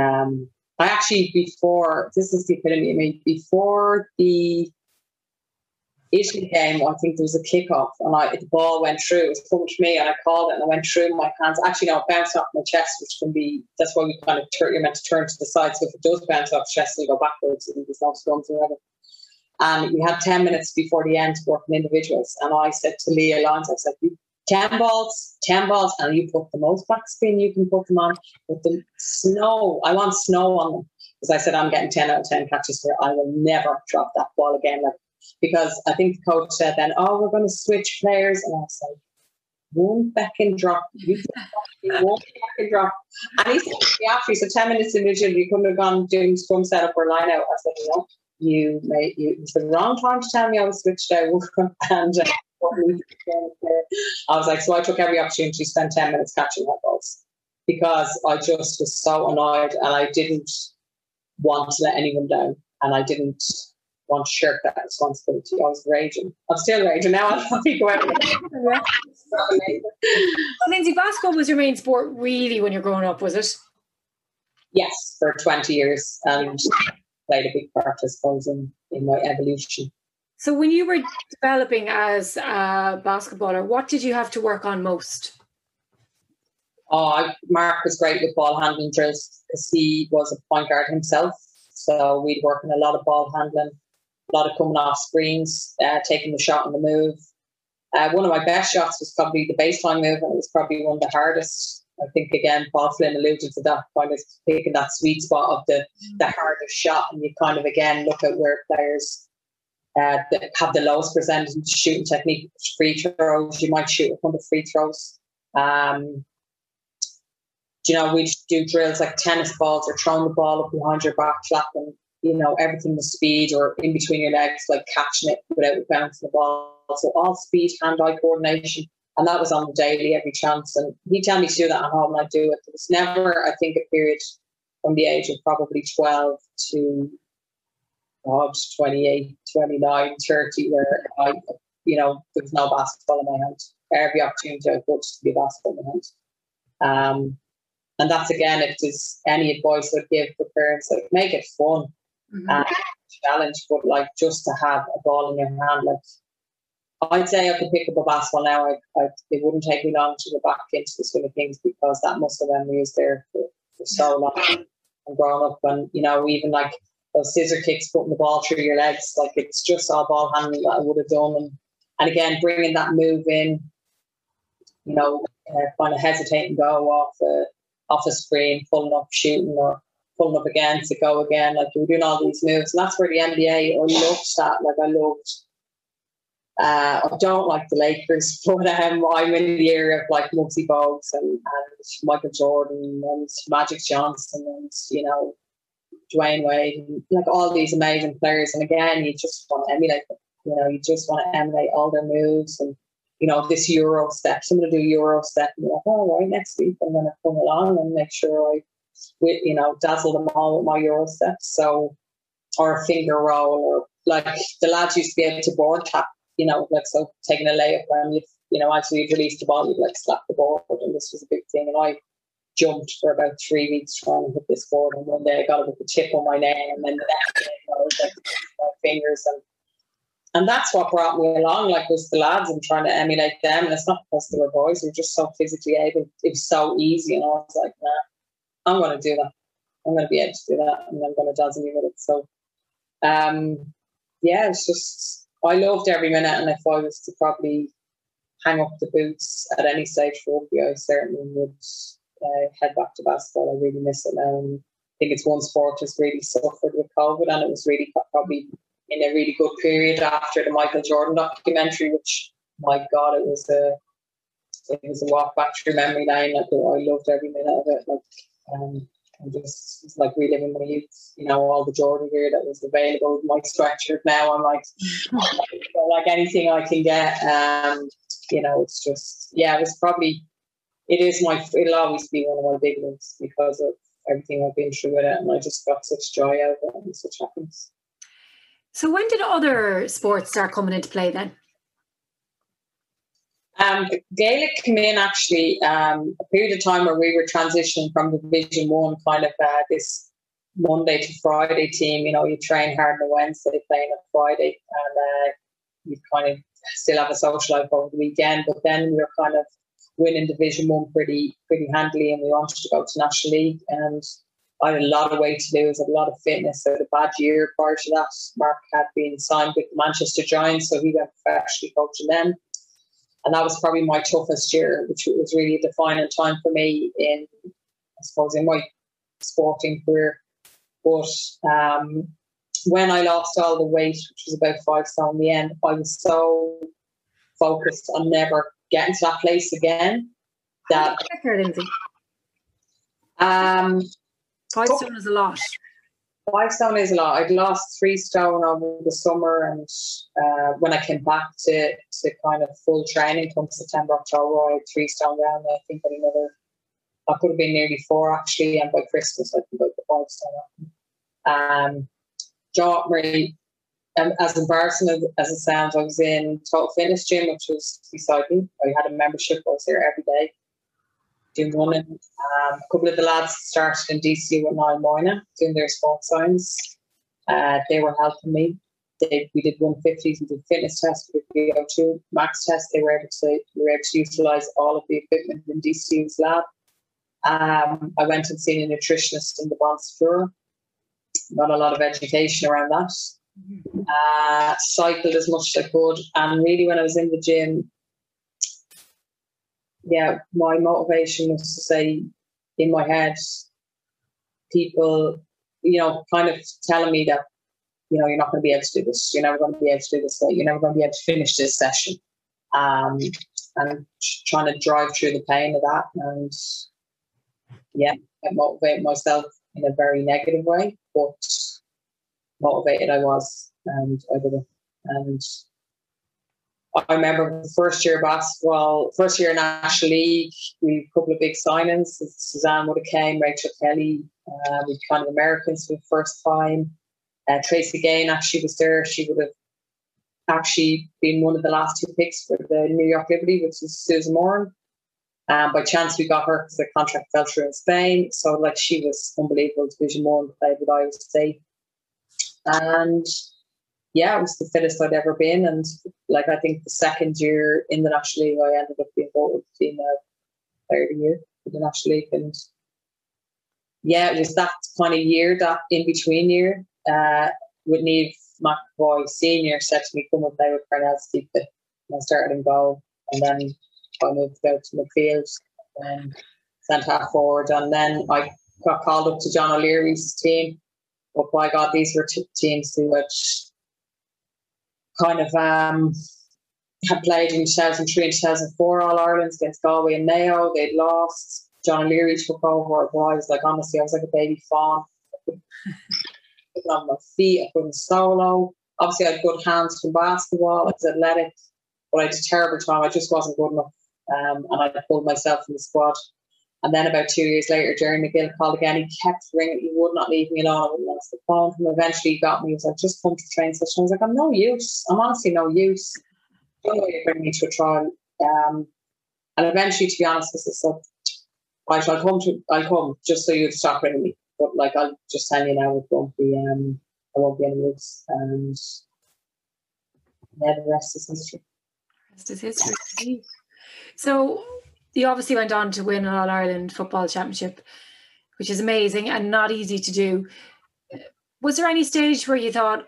um, I actually before this is the epitome. I mean, before the Italy game, I think there was a kickoff and I, the ball went through. It was to me and I called it and I went through my hands. Actually, no, it bounced off my chest, which can be, that's why we kind of turn, you're meant to turn to the side. So if it does bounce off chest, you go backwards and there's no scrums or whatever. And we had 10 minutes before the end to work on individuals. And I said to Leah Lyons, I said, 10 balls, 10 balls, and you put the most backspin you can put them on. With the snow, I want snow on them. Because I said, I'm getting 10 out of 10 catches here. I will never drop that ball again. Like because I think the coach said then, oh, we're going to switch players. And I was like, one second drop. one drop. And drop. And he said, after, he said, 10 minutes individual, you couldn't have gone doing scrum setup or line out. I said, no, you made, you, it's the wrong time to tell me I was switched out. and uh, I was like, so I took every opportunity to spend 10 minutes catching that balls because I just was so annoyed and I didn't want to let anyone down. And I didn't want to shirk that responsibility. I was raging. I'm still raging now. I'll think about it. Lindsay, basketball was your main sport really when you're growing up, was it? Yes, for 20 years and played a big part, I suppose, in, in my evolution. So when you were developing as a basketballer, what did you have to work on most? Oh, Mark was great with ball handling drills because he was a point guard himself. So we'd work on a lot of ball handling, a lot of coming off screens, uh, taking the shot on the move. Uh, one of my best shots was probably the baseline move, and it was probably one of the hardest. I think again, Paul Flynn alluded to that of picking that sweet spot of the the hardest shot, and you kind of again look at where players uh, that have the lowest percentage shooting technique, free throws. You might shoot a hundred free throws. Um, you know, we do drills like tennis balls or throwing the ball up behind your back, flapping, you know, everything with speed or in between your legs, like catching it without bouncing the ball. So all speed, hand-eye coordination. And that was on the daily, every chance. And he'd tell me to do that at home and I'd do it. There was never, I think, a period from the age of probably 12 to God, 28, 29, 30, where I, you know, there was no basketball in my hand. Every opportunity I got to be basketball in my hand. Um, and that's again, if there's any advice I'd give for parents, like make it fun mm-hmm. and challenge, but like just to have a ball in your hand, like I'd say I could pick up a basketball now. I, I, it wouldn't take me long to go back into the swing of things because that muscle memory is there for, for so long and growing up. And, you know, even like those scissor kicks, putting the ball through your legs, like it's just all ball handling that I would have done. And, and again, bringing that move in, you know, uh, kind of hesitate and go off a, off a screen, pulling up, shooting, or pulling up again to go again. Like you were doing all these moves. And that's where the NBA, I loved that. Like I loved uh, I don't like the Lakers, but um, I'm in the area of like Muggsy Bogues and, and Michael Jordan and Magic Johnson and, you know, Dwyane Wade, and, like all these amazing players. And again, you just want to emulate them. You know, you just want to emulate all their moves and, you know, this Euro step. So I'm going to do Euro step. And you're like, oh, right, next week I'm going to come along and make sure I, with, you know, dazzle them all with my Euro steps. So, or a finger roll or like the lads used to be able to board tap you know, like so taking a layup and you you know, as you'd release the ball, you'd like slap the board, and this was a big thing. And I jumped for about three weeks trying to hit this board, and one day I got it with the tip on my nail, and then the next day I was like my fingers, and and that's what brought me along. Like was the lads and trying to emulate them, and it's not because they were boys; they're just so physically able. It was so easy, and I was like, nah, I'm to do that. I'm going to be able to do that, and I'm going to dazzle you with it. So, um, yeah, it's just I loved every minute, and if I was to probably hang up the boots at any stage for rugby, I certainly would uh, head back to basketball. I really miss it now. And I think it's one sport that's really suffered with COVID, and it was really probably in a really good period after the Michael Jordan documentary, which my God, it was a it was a walk back through memory lane. Like I loved every minute of it. Like um, and just like reliving my youth, you know, all the Jordan gear that was available, my sweatshirt now. I'm like, like anything I can get. Um, you know, it's just, yeah, it was probably, it is my, it'll always be one of my big ones because of everything I've been through with it. And I just got such joy out of it and such happiness. So when did other sports start coming into play then? Um, Gaelic came in actually um, a period of time where we were transitioning from Division One, kind of uh, this Monday to Friday team. You know, you train hard on a Wednesday, playing on Friday, and uh, you kind of still have a social life over the weekend. But then we were kind of winning Division One pretty pretty handily, and we wanted to go to National League. And I had a lot of weight to lose, a lot of fitness. So a bad year prior to that. Mark had been signed with the Manchester Giants, so he went professionally coaching them and that was probably my toughest year, which was really a defining time for me in, I suppose, in my sporting career. But um, when I lost all the weight, which was about five stone in the end, I was so focused on never getting to that place again. That um, five stone is a lot five stone is a lot. I'd lost three stone over the summer, and uh, when I came back to, to kind of full training come September, October, I had three stone down. I think I another, I could have been nearly four actually, and by Christmas I think about the five stone. Um, John Marie, um, as embarrassing as, it sounds, I was in Total Fitness Gym, which was beside me. I had a membership. I was there every day doing running. Um, a couple of the lads started in DC with Niall Moyna doing their sports science. Uh, they were helping me. They, we did 150s, we did fitness tests, we did VO2 max tests. They were able to we were able to utilize all of the equipment in DCU's lab. Um, I went and seen a nutritionist in the Bon Secours. Got a lot of education around that. Uh, cycled as much as I could, and really, when I was in the gym, yeah, my motivation was to say in my head, people, you know, kind of telling me that, you know, you're not going to be able to do this. You're never going to be able to do this. You're never going to be able to finish this session. Um, and trying to drive through the pain of that. And yeah, I motivate myself in a very negative way, but motivated I was and did it. And I remember the first year basketball, first year National League, we a couple of big signings. Suzanne would have came, Rachel Kelly, uh, we kind of Americans for the first time. Uh, Tracy Gain actually was there. She would have actually been one of the last two picks for the New York Liberty, which is Susan Moran. Um, by chance, we got her because the contract fell through in Spain. So, like, she was unbelievable. Division One played with Iowa State, and yeah, it was the fittest I'd ever been. And like, I think the second year in the National League, I ended up being voted female player of the year for the National League, and yeah, it was that kind of year, that in between year, uh, with Niamh McEvoy Senior to me, "Come and play with Parnell Steve." And I started in goal, and then I moved out to midfield and centre half forward, and then I got called up to John O'Leary's team. But by God, these were two teams who had kind of um, had played in 2003 and 2004 All Ireland against Galway and Mayo. They'd lost. John O'Leary took over. I was like, honestly, I was like a baby fawn. On my feet, I couldn't solo. Obviously, I had good hands from basketball. I was athletic, but I had a terrible time. I just wasn't good enough um, and I pulled myself from the squad. And then about two years later, Gerry McGill called again. He kept ringing. He would not leave me alone. Wouldn't answer the phone. And eventually he got me. He was like, just come to train session. I was like, I'm no use. I'm honestly no use. Don't know you're bringing me to a trial. Um, and eventually, to be honest, I said, I shall come to, I'll come just so you'd stop ringing me. But like, I'll just tell you now, it won't be, um, there won't be any use. And yeah, the rest is history. Rest is history. So you obviously went on to win an All Ireland football championship, which is amazing and not easy to do. Was there any stage where you thought,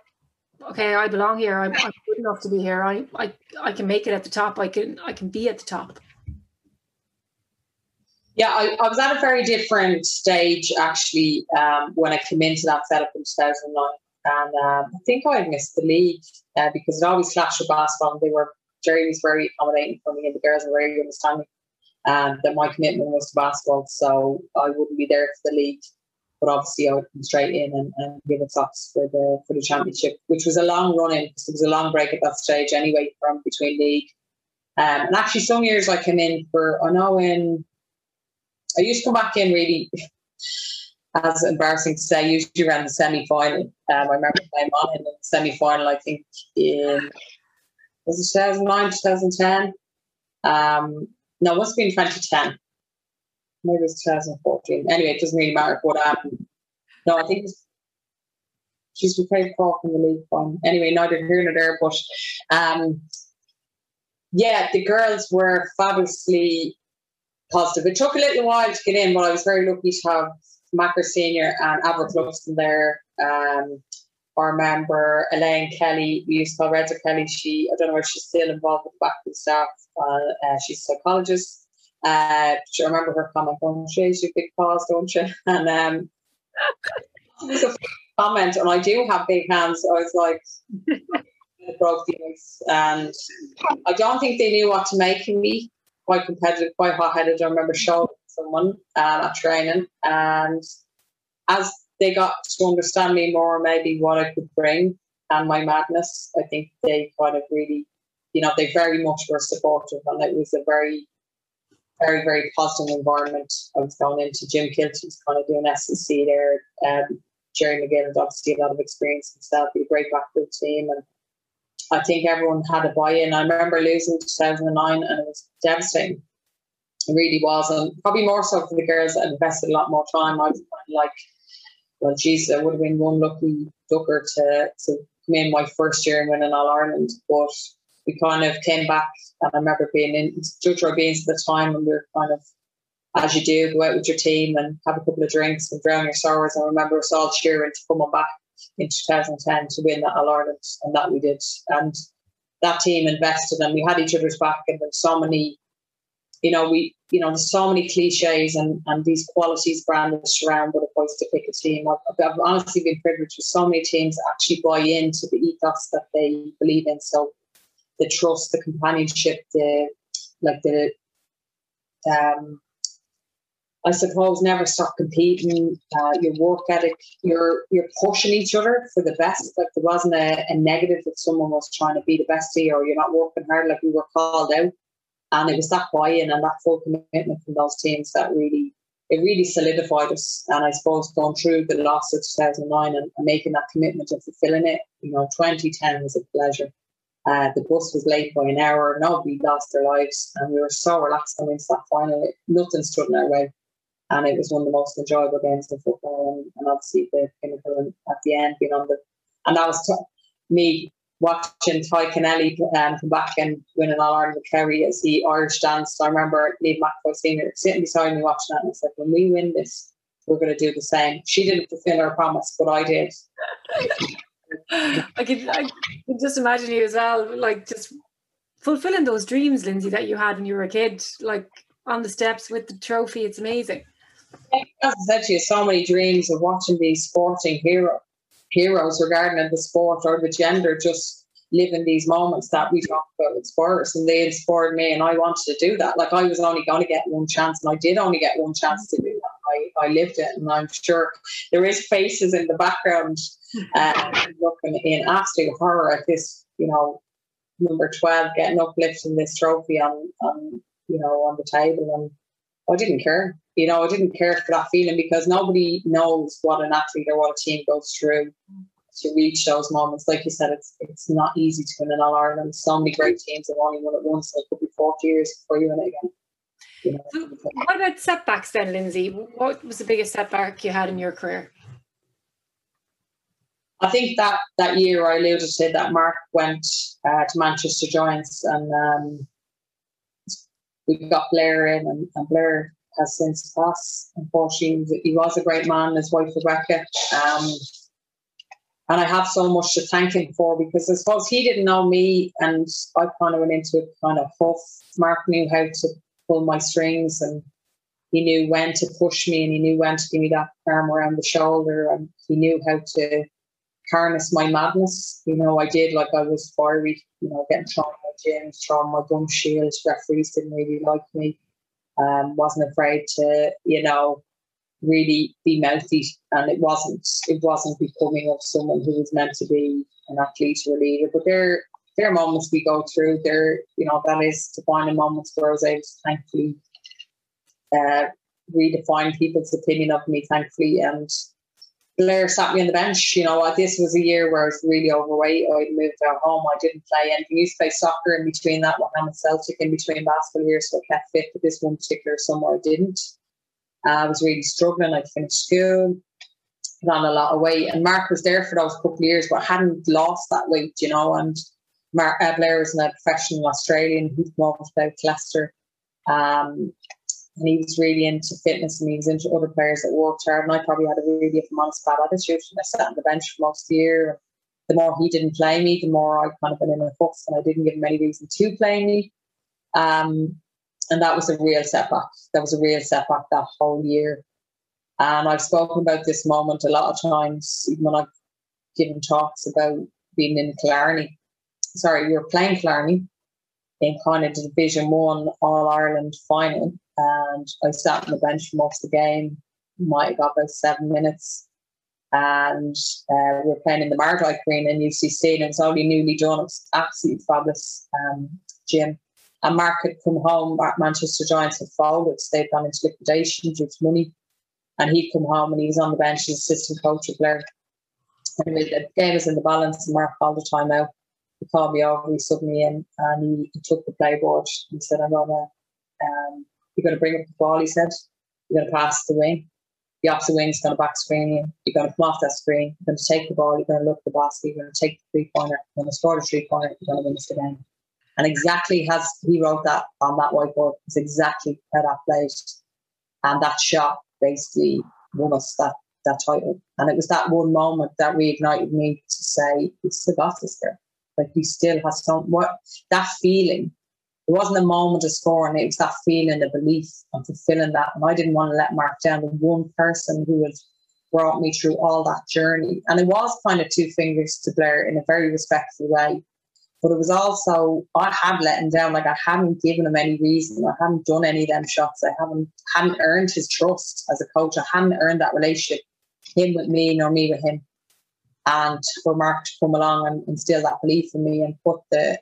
okay, I belong here. I'm, I'm good enough to be here. I, I I can make it at the top. I can I can be at the top. Yeah, I, I was at a very different stage actually um, when I came into that setup in 2009. And um, I think I missed the league uh, because it always clashed with basketball. They were Gerry was very accommodating for me, and the girls were very understanding. And that my commitment was to basketball, so I wouldn't be there for the league. But obviously, I would come straight in and, and give it socks for the for the championship, which was a long run in it was a long break at that stage anyway from between league. Um, and actually, some years I came in for I know in I used to come back in really as embarrassing to say, usually around the semi final. Um, I remember playing on in the semi final, I think in was it 2009, 2010? Um, no, it must have been 2010. Maybe it was 2014. Anyway, it doesn't really matter what happened. No, I think she's played Cork in the league one. Anyway, neither here nor there, but um, yeah, the girls were fabulously positive. It took a little while to get in, but I was very lucky to have Macker Senior and Avril Cluxton there. Um, I remember Elaine Kelly, we used to call Redzer Kelly. She, I don't know if she's still involved with the back staff. Uh, uh, she's a psychologist. Uh, I remember her comment, "Oh, she's you big paws, don't you?" And um, was a comment, and I do have big hands. I was like, broke the ice, and I don't think they knew what to make of me. Quite competitive, quite hot-headed. I remember showing someone um, at training, and as they got to understand me more, maybe what I could bring and my madness. I think they kind of really, you know, they very much were supportive, and it was a very, very, very positive environment. I was going into Jim Kilty's kind of doing S&C there. Um, Gerry McGill obviously a lot of experience himself. He a great backfield team, and I think everyone had a buy-in. I remember losing 2009, and it was devastating. It really was, and probably more so for the girls that invested a lot more time. I was kind of like well, geez, I would have been one lucky ducker to, to come in my first year and win an All Ireland. But we kind of came back, and I remember being in Judge Beans at the time, and we were kind of, as you do, go out with your team and have a couple of drinks and drown your sorrows. I remember us all cheering to come on back in 2010 to win that All Ireland, and that we did. And that team invested, and we had each other's back, and there's so many you know, we, you know, there's so many cliches and, and these qualities branded around what it was to pick a team. I've, I've honestly been privileged with so many teams that actually buy into the ethos that they believe in. So the trust, the companionship, the like the um, I suppose never stop competing. Uh, your work ethic, you're you're pushing each other for the best. Like there wasn't a, a negative if someone was trying to be the best here or you're not working hard. Like we were called out, and it was that buy-in and that full commitment from those teams that really it really solidified us. And I suppose going through the loss of 2009 and, and making that commitment and fulfilling it, you know, 2010 was a pleasure. Uh, the bus was late by an hour. Nobody lost their lives, and we were so relaxed going into that final. Nothing stood in our way, and it was one of the most enjoyable games in football. And, and obviously the pinnacle at the end being on the, and that was t- me watching Tadhg Kennelly um, come back and win an All Ireland with Kerry as the Irish danced. I remember Niamh McEvoy Senior sitting beside me watching that, and I said, "When we win this, we're going to do the same." She didn't fulfil her promise, but I did. I can I can just imagine you as well, like just fulfilling those dreams, Lindsay, that you had when you were a kid, like on the steps with the trophy. It's amazing. As I said to you, so many dreams of watching these sporting hero heroes regarding the sport or the gender just living these moments that we talk about with sports and they inspired me and I wanted to do that. Like I was only going to get one chance and I did only get one chance to do that. I, I lived it and I'm sure there is faces in the background uh, looking in absolute horror at this, you know, number 12 getting uplifting this trophy on, on, you know, on the table. And I didn't care. You know, I didn't care for that feeling because nobody knows what an athlete or what a team goes through to reach those moments. Like you said, it's it's not easy to win in All Ireland. So many great teams have only won it once. So it could be 40 years before you win it again. You know? so what about setbacks then, Lindsay? What was the biggest setback you had in your career? I think that that year I alluded to that Mark went uh, to Manchester Giants and um, we got Blair in and, and, Blair has since passed. Unfortunately, he was a great man, his wife Rebecca. Um, and I have so much to thank him for because I suppose he didn't know me and I kind of went into it kind of huff. Mark knew how to pull my strings and he knew when to push me and he knew when to give me that arm around the shoulder and he knew how to harness my madness. You know, I did like I was fiery, you know, getting thrown gyms, throwing my gum shields. Referees didn't really like me. Um, wasn't afraid to, you know, really be mouthy, and it wasn't. It wasn't becoming of someone who was meant to be an athlete or a leader. But there, there are moments we go through. There, you know, that is defining moments where I was able to thankfully uh, redefine people's opinion of me, thankfully, and Blair sat me on the bench. You know, this was a year where I was really overweight. I moved out home. I didn't play anything. I used to play soccer in between that, Mohammed Celtic in between basketball years, so I kept fit. But this one particular summer, I didn't. Uh, I was really struggling. I finished school, put on a lot of weight, and Mark was there for those couple of years, but I hadn't lost that weight, you know. And Mark uh, Blair was a professional Australian. He'd come over to Killester. Um, and he was really into fitness and he was into other players that worked hard. And I probably had a really, if I'm bad attitude. I sat on the bench for most of the year. The more he didn't play me, the more I kind of been in a fuss and I didn't give him any reason to play me. Um, and that was a real setback. That was a real setback that whole year. And I've spoken about this moment a lot of times, even when I've given talks about being in Killarney. Sorry, we were playing Killarney in kind of Division One All Ireland final and I sat on the bench for most of the game. Might have got about seven minutes, and uh, we were playing in the Mardyke Green in UCC, and it was only newly done. It was absolutely fabulous um, gym. And Mark had come home. Manchester Giants had folded; they'd gone into liquidation due to money, and he'd come home and he was on the bench as assistant coach of Blair. Anyway, the game was in the balance, and Mark called the timeout. He called me over, he subbed me in, and he, he took the playboard He said, "I'm gonna." Um, you're going to bring up the ball, he said. You're going to pass the wing. The opposite wing is going to back screen you. You're going to come off that screen. You're going to take the ball. You're going to look at the basket. You're going to take the three pointer. You're going to score the three pointer. You're going to win the game. And exactly as he wrote that on that whiteboard, it's exactly how that played. And that shot basically won us that, that title. And it was that one moment that reignited me to say, it's the got us there. Like he still has some what that feeling it wasn't a moment of scoring, it was that feeling, the belief and fulfilling that. And I didn't want to let Mark down, the one person who had brought me through all that journey. And it was kind of two fingers to Blair in a very respectful way. But it was also I had let him down. Like I hadn't given him any reason. I hadn't done any of them shots. I haven't hadn't earned his trust as a coach. I hadn't earned that relationship, him with me nor me with him. And for Mark to come along and instill that belief in me and put the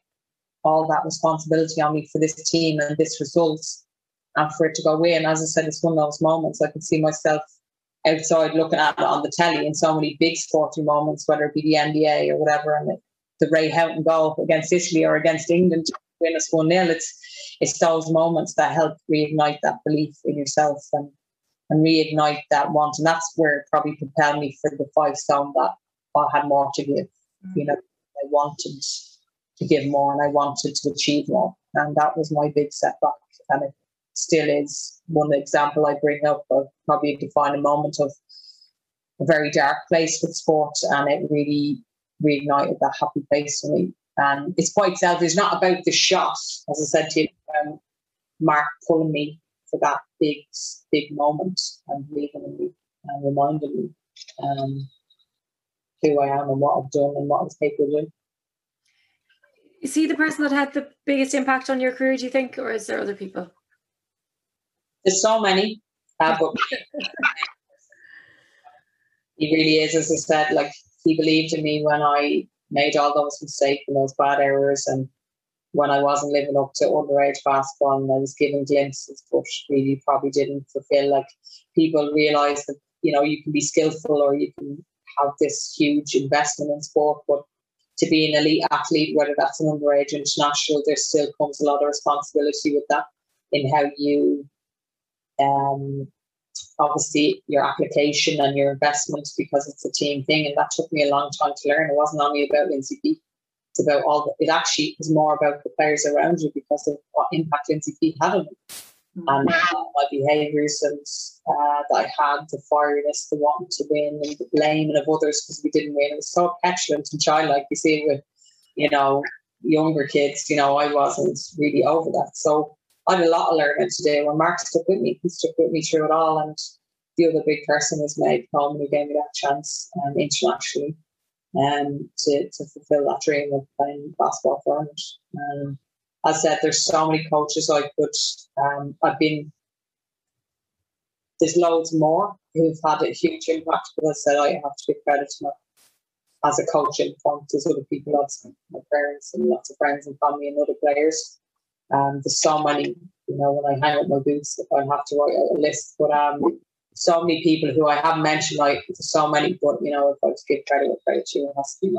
all that responsibility on me for this team and this result and for it to go away. And As I said, it's one of those moments I could see myself outside looking at it on the telly in so many big sporting moments, whether it be the NBA or whatever, and the, Ray Houghton goal against Italy or against England to win us 1 0. It's, it's those moments that help reignite that belief in yourself and, and reignite that want. And that's where it probably propelled me for the five stone that I had more to give. You know, I wanted to give more and I wanted to achieve more. And that was my big setback. And it still is one example I bring up of probably a defining moment of a very dark place with sport. And it really reignited that happy place for me. And it's quite selfish. It's not about the shot, as I said to you, um, Mark pulling me for that big, big moment and leaving me and reminding me um, who I am and what I've done and what I was capable of doing. Is he the person that had the biggest impact on your career, do you think, or is there other people? There's so many, uh, but he really is, as I said, like he believed in me when I made all those mistakes and those bad errors and when I wasn't living up to underage basketball and I was given glimpses, but really probably didn't fulfill. Like people realize that, you know, you can be skillful or you can have this huge investment in sport, but to be an elite athlete, whether that's an underage international, there still comes a lot of responsibility with that in how you um, obviously your application and your investment because it's a team thing. And that took me a long time to learn. It wasn't only about Lindsay. It's about all the, it actually is more about the players around you because of what impact Lindsay Peat had on. Mm-hmm. And my behaviours and uh, that I had, the fieriness, the want to win, and the blaming of others because we didn't win. It was so petulant and childlike. You see with, you know, younger kids. You know, I wasn't really over that. So I had a lot of learning to do. When Mark stuck with me, he stuck with me through it all. And the other big person was Meg Coleman, who gave me that chance um, internationally um, to, to fulfill that dream of playing basketball for Ireland. Um, I said, there's so many coaches I could, um, I've been, there's loads more who've had a huge impact, but I said, I have to give credit to my, as a coach in front, there's other people, lots of my parents and lots of friends and family and other players um, there's so many, you know, when I hang up my boots, I have to write a list. But um, so many people who I haven't mentioned, like so many, but you know, if I was to give credit with credit to, it has to be.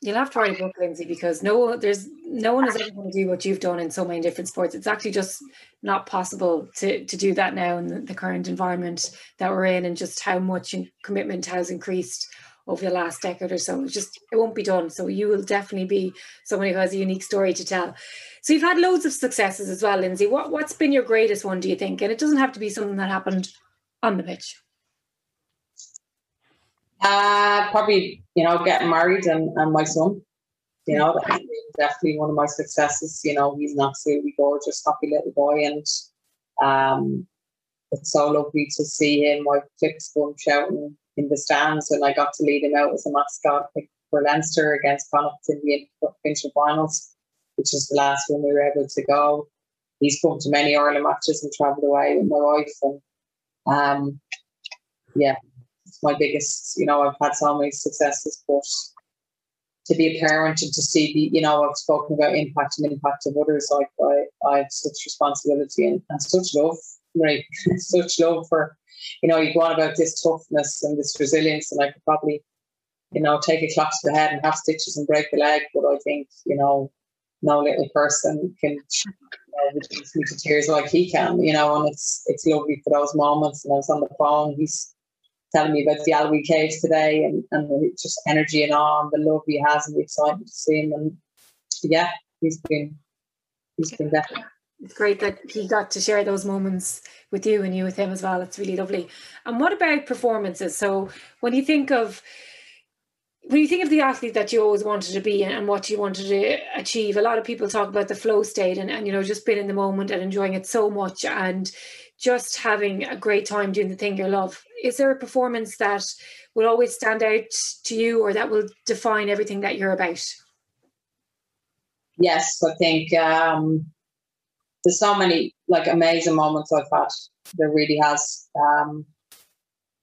You'll have to write a book, Lindsay, because no, there's no one is ever going to do what you've done in so many different sports. It's actually just not possible to to do that now in the, the current environment that we're in, and just how much commitment has increased over the last decade or so. It's just it won't be done. So you will definitely be someone who has a unique story to tell. So you've had loads of successes as well, Lindsay. What what's been your greatest one, do you think? And it doesn't have to be something that happened on the pitch. Uh probably, you know, getting married and, and my son. You know, definitely one of my successes. You know, he's an absolutely gorgeous, happy little boy and um it's so lovely to see him. My flips going shouting in the stands and I got to lead him out as a mascot for Leinster against Connacht in the provincial finals, which is the last one we were able to go. He's come to many Ireland matches and travelled away with my wife and um, yeah, my biggest, you know, I've had so many successes, but to be a parent and to see the, you know, I've spoken about impact and impact of others. Like I, I have such responsibility and, and such love, right? such love for you know, you go on about this toughness and this resilience, and I could probably, you know, take a clap to the head and have stitches and break the leg. But I think, you know, no little person can you know, reduce me to tears like he can, you know, and it's it's lovely for those moments. And I was on the phone, he's telling me about the Aillwee Caves today and, and just energy and awe and the love he has and the excitement to see him. And yeah, he's been he's been definitely it's great that he got to share those moments with you and you with him as well. It's really lovely. And what about performances? So when you think of when you think of the athlete that you always wanted to be and what you wanted to achieve, a lot of people talk about the flow state and, and you know just being in the moment and enjoying it so much and just having a great time doing the thing you love. Is there a performance that will always stand out to you or that will define everything that you're about? Yes, I think um, there's so many like amazing moments I've had. There really has. Um,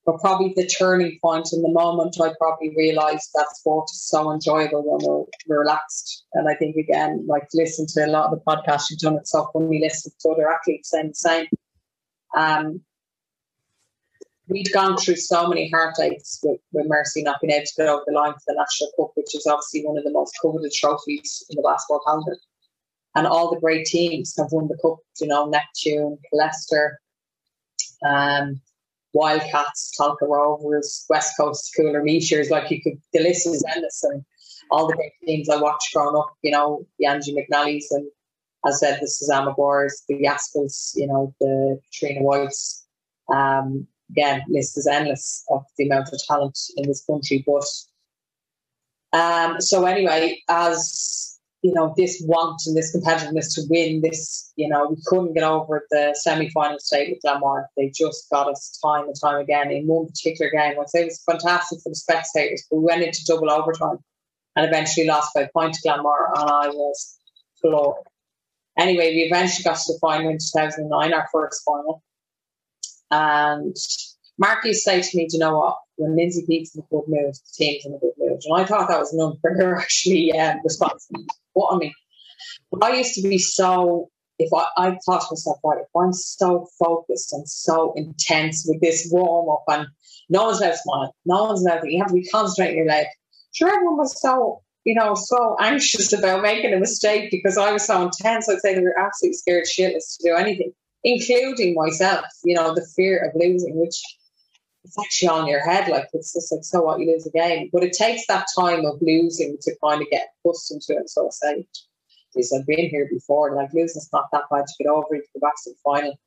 but probably the turning point in the moment I probably realised that sport is so enjoyable when we're, relaxed. And I think again, like listen to a lot of the podcasts you've done, it's so we listen to other athletes saying the same. Um, we'd gone through so many heartaches with, with Mercy not being able to get over the line for the National Cup, which is obviously one of the most coveted trophies in the basketball calendar. And all the great teams have won the cup, you know, Neptune, Killester, um, Wildcats, Tolka Rovers, West Coast Cooler Meteors, like you could, the list is endless. And all the great teams I watched growing up, you know, the Angie McNally's and as I said, the Suzanne McGuire's, the Yaspers, you know, the Katrina Whites. Um, again, list is endless of the amount of talent in this country. But um, so anyway, as you know, this want and this competitiveness to win this, you know, we couldn't get over the semi-final state with Glanmire. They just got us time and time again in one particular game. I'd say it was fantastic for the spectators, but we went into double overtime and eventually lost by a point to Glanmire, and I was floored. Anyway, we eventually got to the final in 2009, our first final. And Mark used to to me, Do you know what? When Lindsay Peat's in a good mood, the team's in a good mood. And I thought that was an unfair, actually, um, responsibility what I mean, But I used to be so, if I, I thought to myself, right, if I'm so focused and so intense with this warm up and no one's allowed smiling, no one's allowed, you have to be concentrating your leg. Sure, everyone was so, you know, so anxious about making a mistake because I was so intense. I'd say they were absolutely scared shitless to do anything, including myself, you know, the fear of losing, which it's actually on your head. Like it's just like, so what, you lose a game. But it takes that time of losing to kind of get accustomed to it. So I say, geez, I've been here before. Like losing's not that bad to get over it to go back to the final.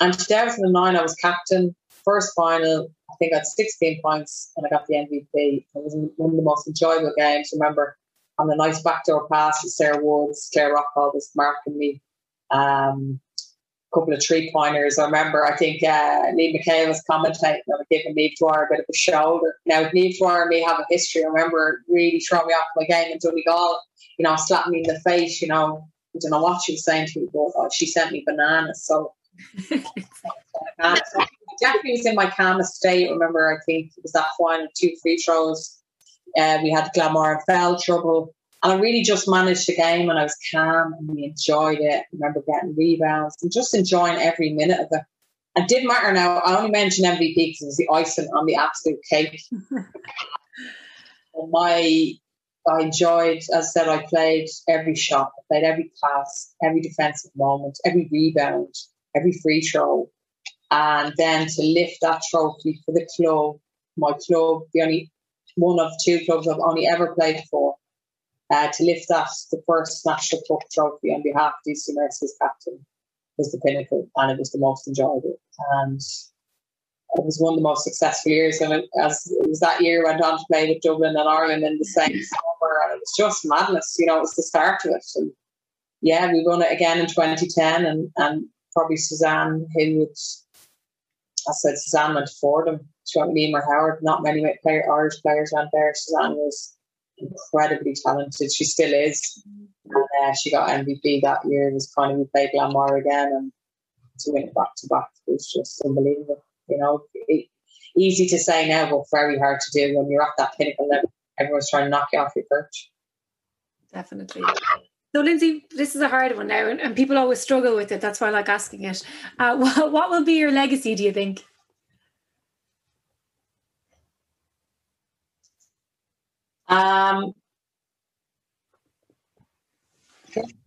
And 2009, I was captain. First final, I think I had 16 points and I got the MVP. It was one of the most enjoyable games. Remember, on the nice backdoor pass with Sarah Woods, Claire Rockall was marking me. Um, couple of three pointers. I remember, I think uh, Niamh McHale was commentating and giving Niamh Dwyer a bit of a shoulder. Now, Niamh Dwyer may have a history. I remember really throwing me off my game in Donegal, you know, slapping me in the face, you know. I don't know what she was saying to me, but uh, she sent me bananas. So, uh, so definitely was in my calmest state. Remember, I think it was that final two free throws. Uh, we had Glanmire and foul trouble. And I really just managed the game and I was calm and we enjoyed it. I remember getting rebounds and just enjoying every minute of it. It didn't matter now. I only mentioned MVP because it was the icing on the absolute cake. my I enjoyed, as I said, I played every shot, I played every pass, every defensive moment, every rebound, every free throw. And then to lift that trophy for the club, my club, the only one of two clubs I've only ever played for, uh, to lift that, the first National Cup trophy on behalf of DC Mercy's captain was the pinnacle and it was the most enjoyable. And it was one of the most successful years. And it, as it was that year, went on to play with Dublin and Ireland in the same summer. And it was just madness. You know, it was the start of it. And yeah, we won it again in 2010. And, and probably Suzanne, who would, I said, Suzanne went to Fordham. She went Emer Howard. Not many player, Irish players went there. Suzanne was incredibly talented. She still is. And uh, she got MVP that year. It was kind of we played Glanmire again and to win it back to back was just unbelievable. You know, it, easy to say now, but very hard to do when you're at that pinnacle level. Everyone's trying to knock you off your perch. Definitely. So, Lindsay, this is a hard one now, and, and people always struggle with it. That's why I like asking it. Uh, what, what will be your legacy, do you think? Um,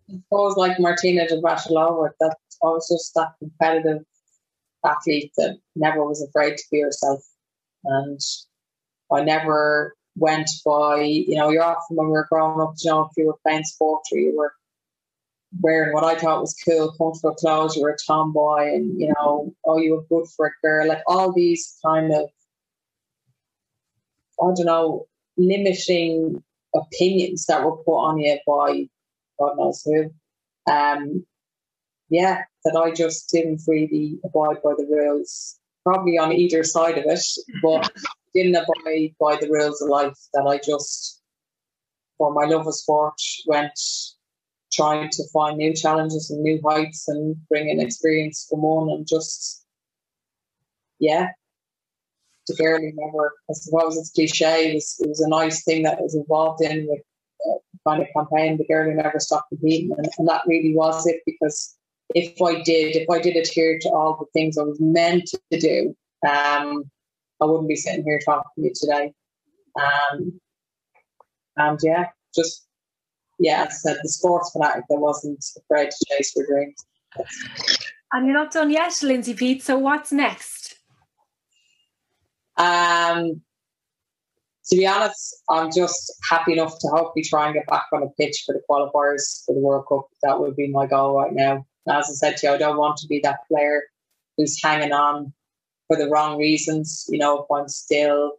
suppose like Martina Navratilova, that I was just that competitive athlete that never was afraid to be herself. And I never went by, you know, you're often when we were growing up, you know, if you were playing sport or you were wearing what I thought was cool, comfortable clothes, you were a tomboy and, you know, oh, you were good for a girl. Like all these kind of, I don't know, limiting opinions that were put on you by God knows who. Um, yeah, that I just didn't really abide by the rules, probably on either side of it, but didn't abide by the rules of life. That I just, for my love of sport, went trying to find new challenges and new heights and bring in experience from one and just, yeah, the girlie never, I suppose it's cliche, it was, it was a nice thing that I was involved in with uh, kind of campaign, the girlie never stopped competing. And, and that really was it because if I did, if I did adhere to all the things I was meant to do, um, I wouldn't be sitting here talking to you today. Um, and yeah, just yeah, I said, the sports fanatic that wasn't afraid to chase for dreams. And you're not done yet, Lindsay Peat. So what's next? Um, to be honest, I'm just happy enough to hopefully try and get back on a pitch for the qualifiers for the World Cup. That would be my goal right now. As I said to you, I don't want to be that player who's hanging on for the wrong reasons. You know, if I'm still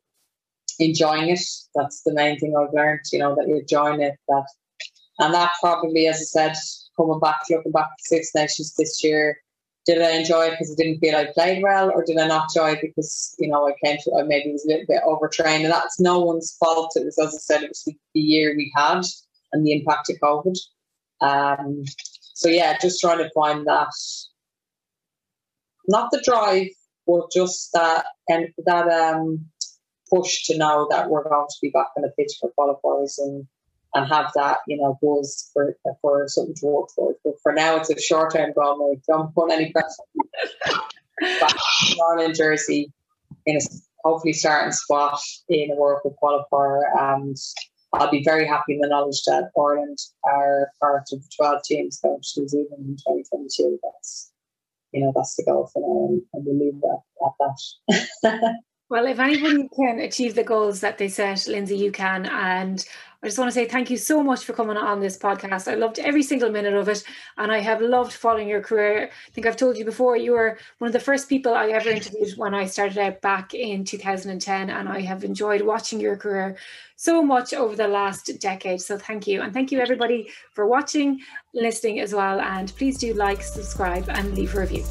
enjoying it, that's the main thing I've learned. You know, that you're enjoying it. That, and that probably, as I said, coming back, looking back to Six Nations this year, did I enjoy it because I didn't feel I played well, or did I not enjoy it because you know I came to I maybe was a little bit overtrained, and that's no one's fault. It was as I said, it was the year we had and the impact of COVID. Um, so yeah, just trying to find that, not the drive, but just that and that um push to know that we're going to be back on the pitch for qualifiers and and have that, you know, buzz for for something to work for. But for now, it's a short term goal. Like, don't put any pressure. back in Jersey, in a hopefully starting spot in a World Cup qualifier, and I'll be very happy in the knowledge that Ireland are part of the 12 teams going to New Zealand in 2022. That's, you know, that's the goal for now, and, and we'll leave that at that. well, if anyone can achieve the goals that they set, Lindsay, you can. And I just want to say thank you so much for coming on this podcast. I loved every single minute of it, and I have loved following your career. I think I've told you before, you were one of the first people I ever interviewed when I started out back in 2010, and I have enjoyed watching your career so much over the last decade. So thank you. And thank you, everybody, for watching, listening as well. And please do like, subscribe, and leave a review.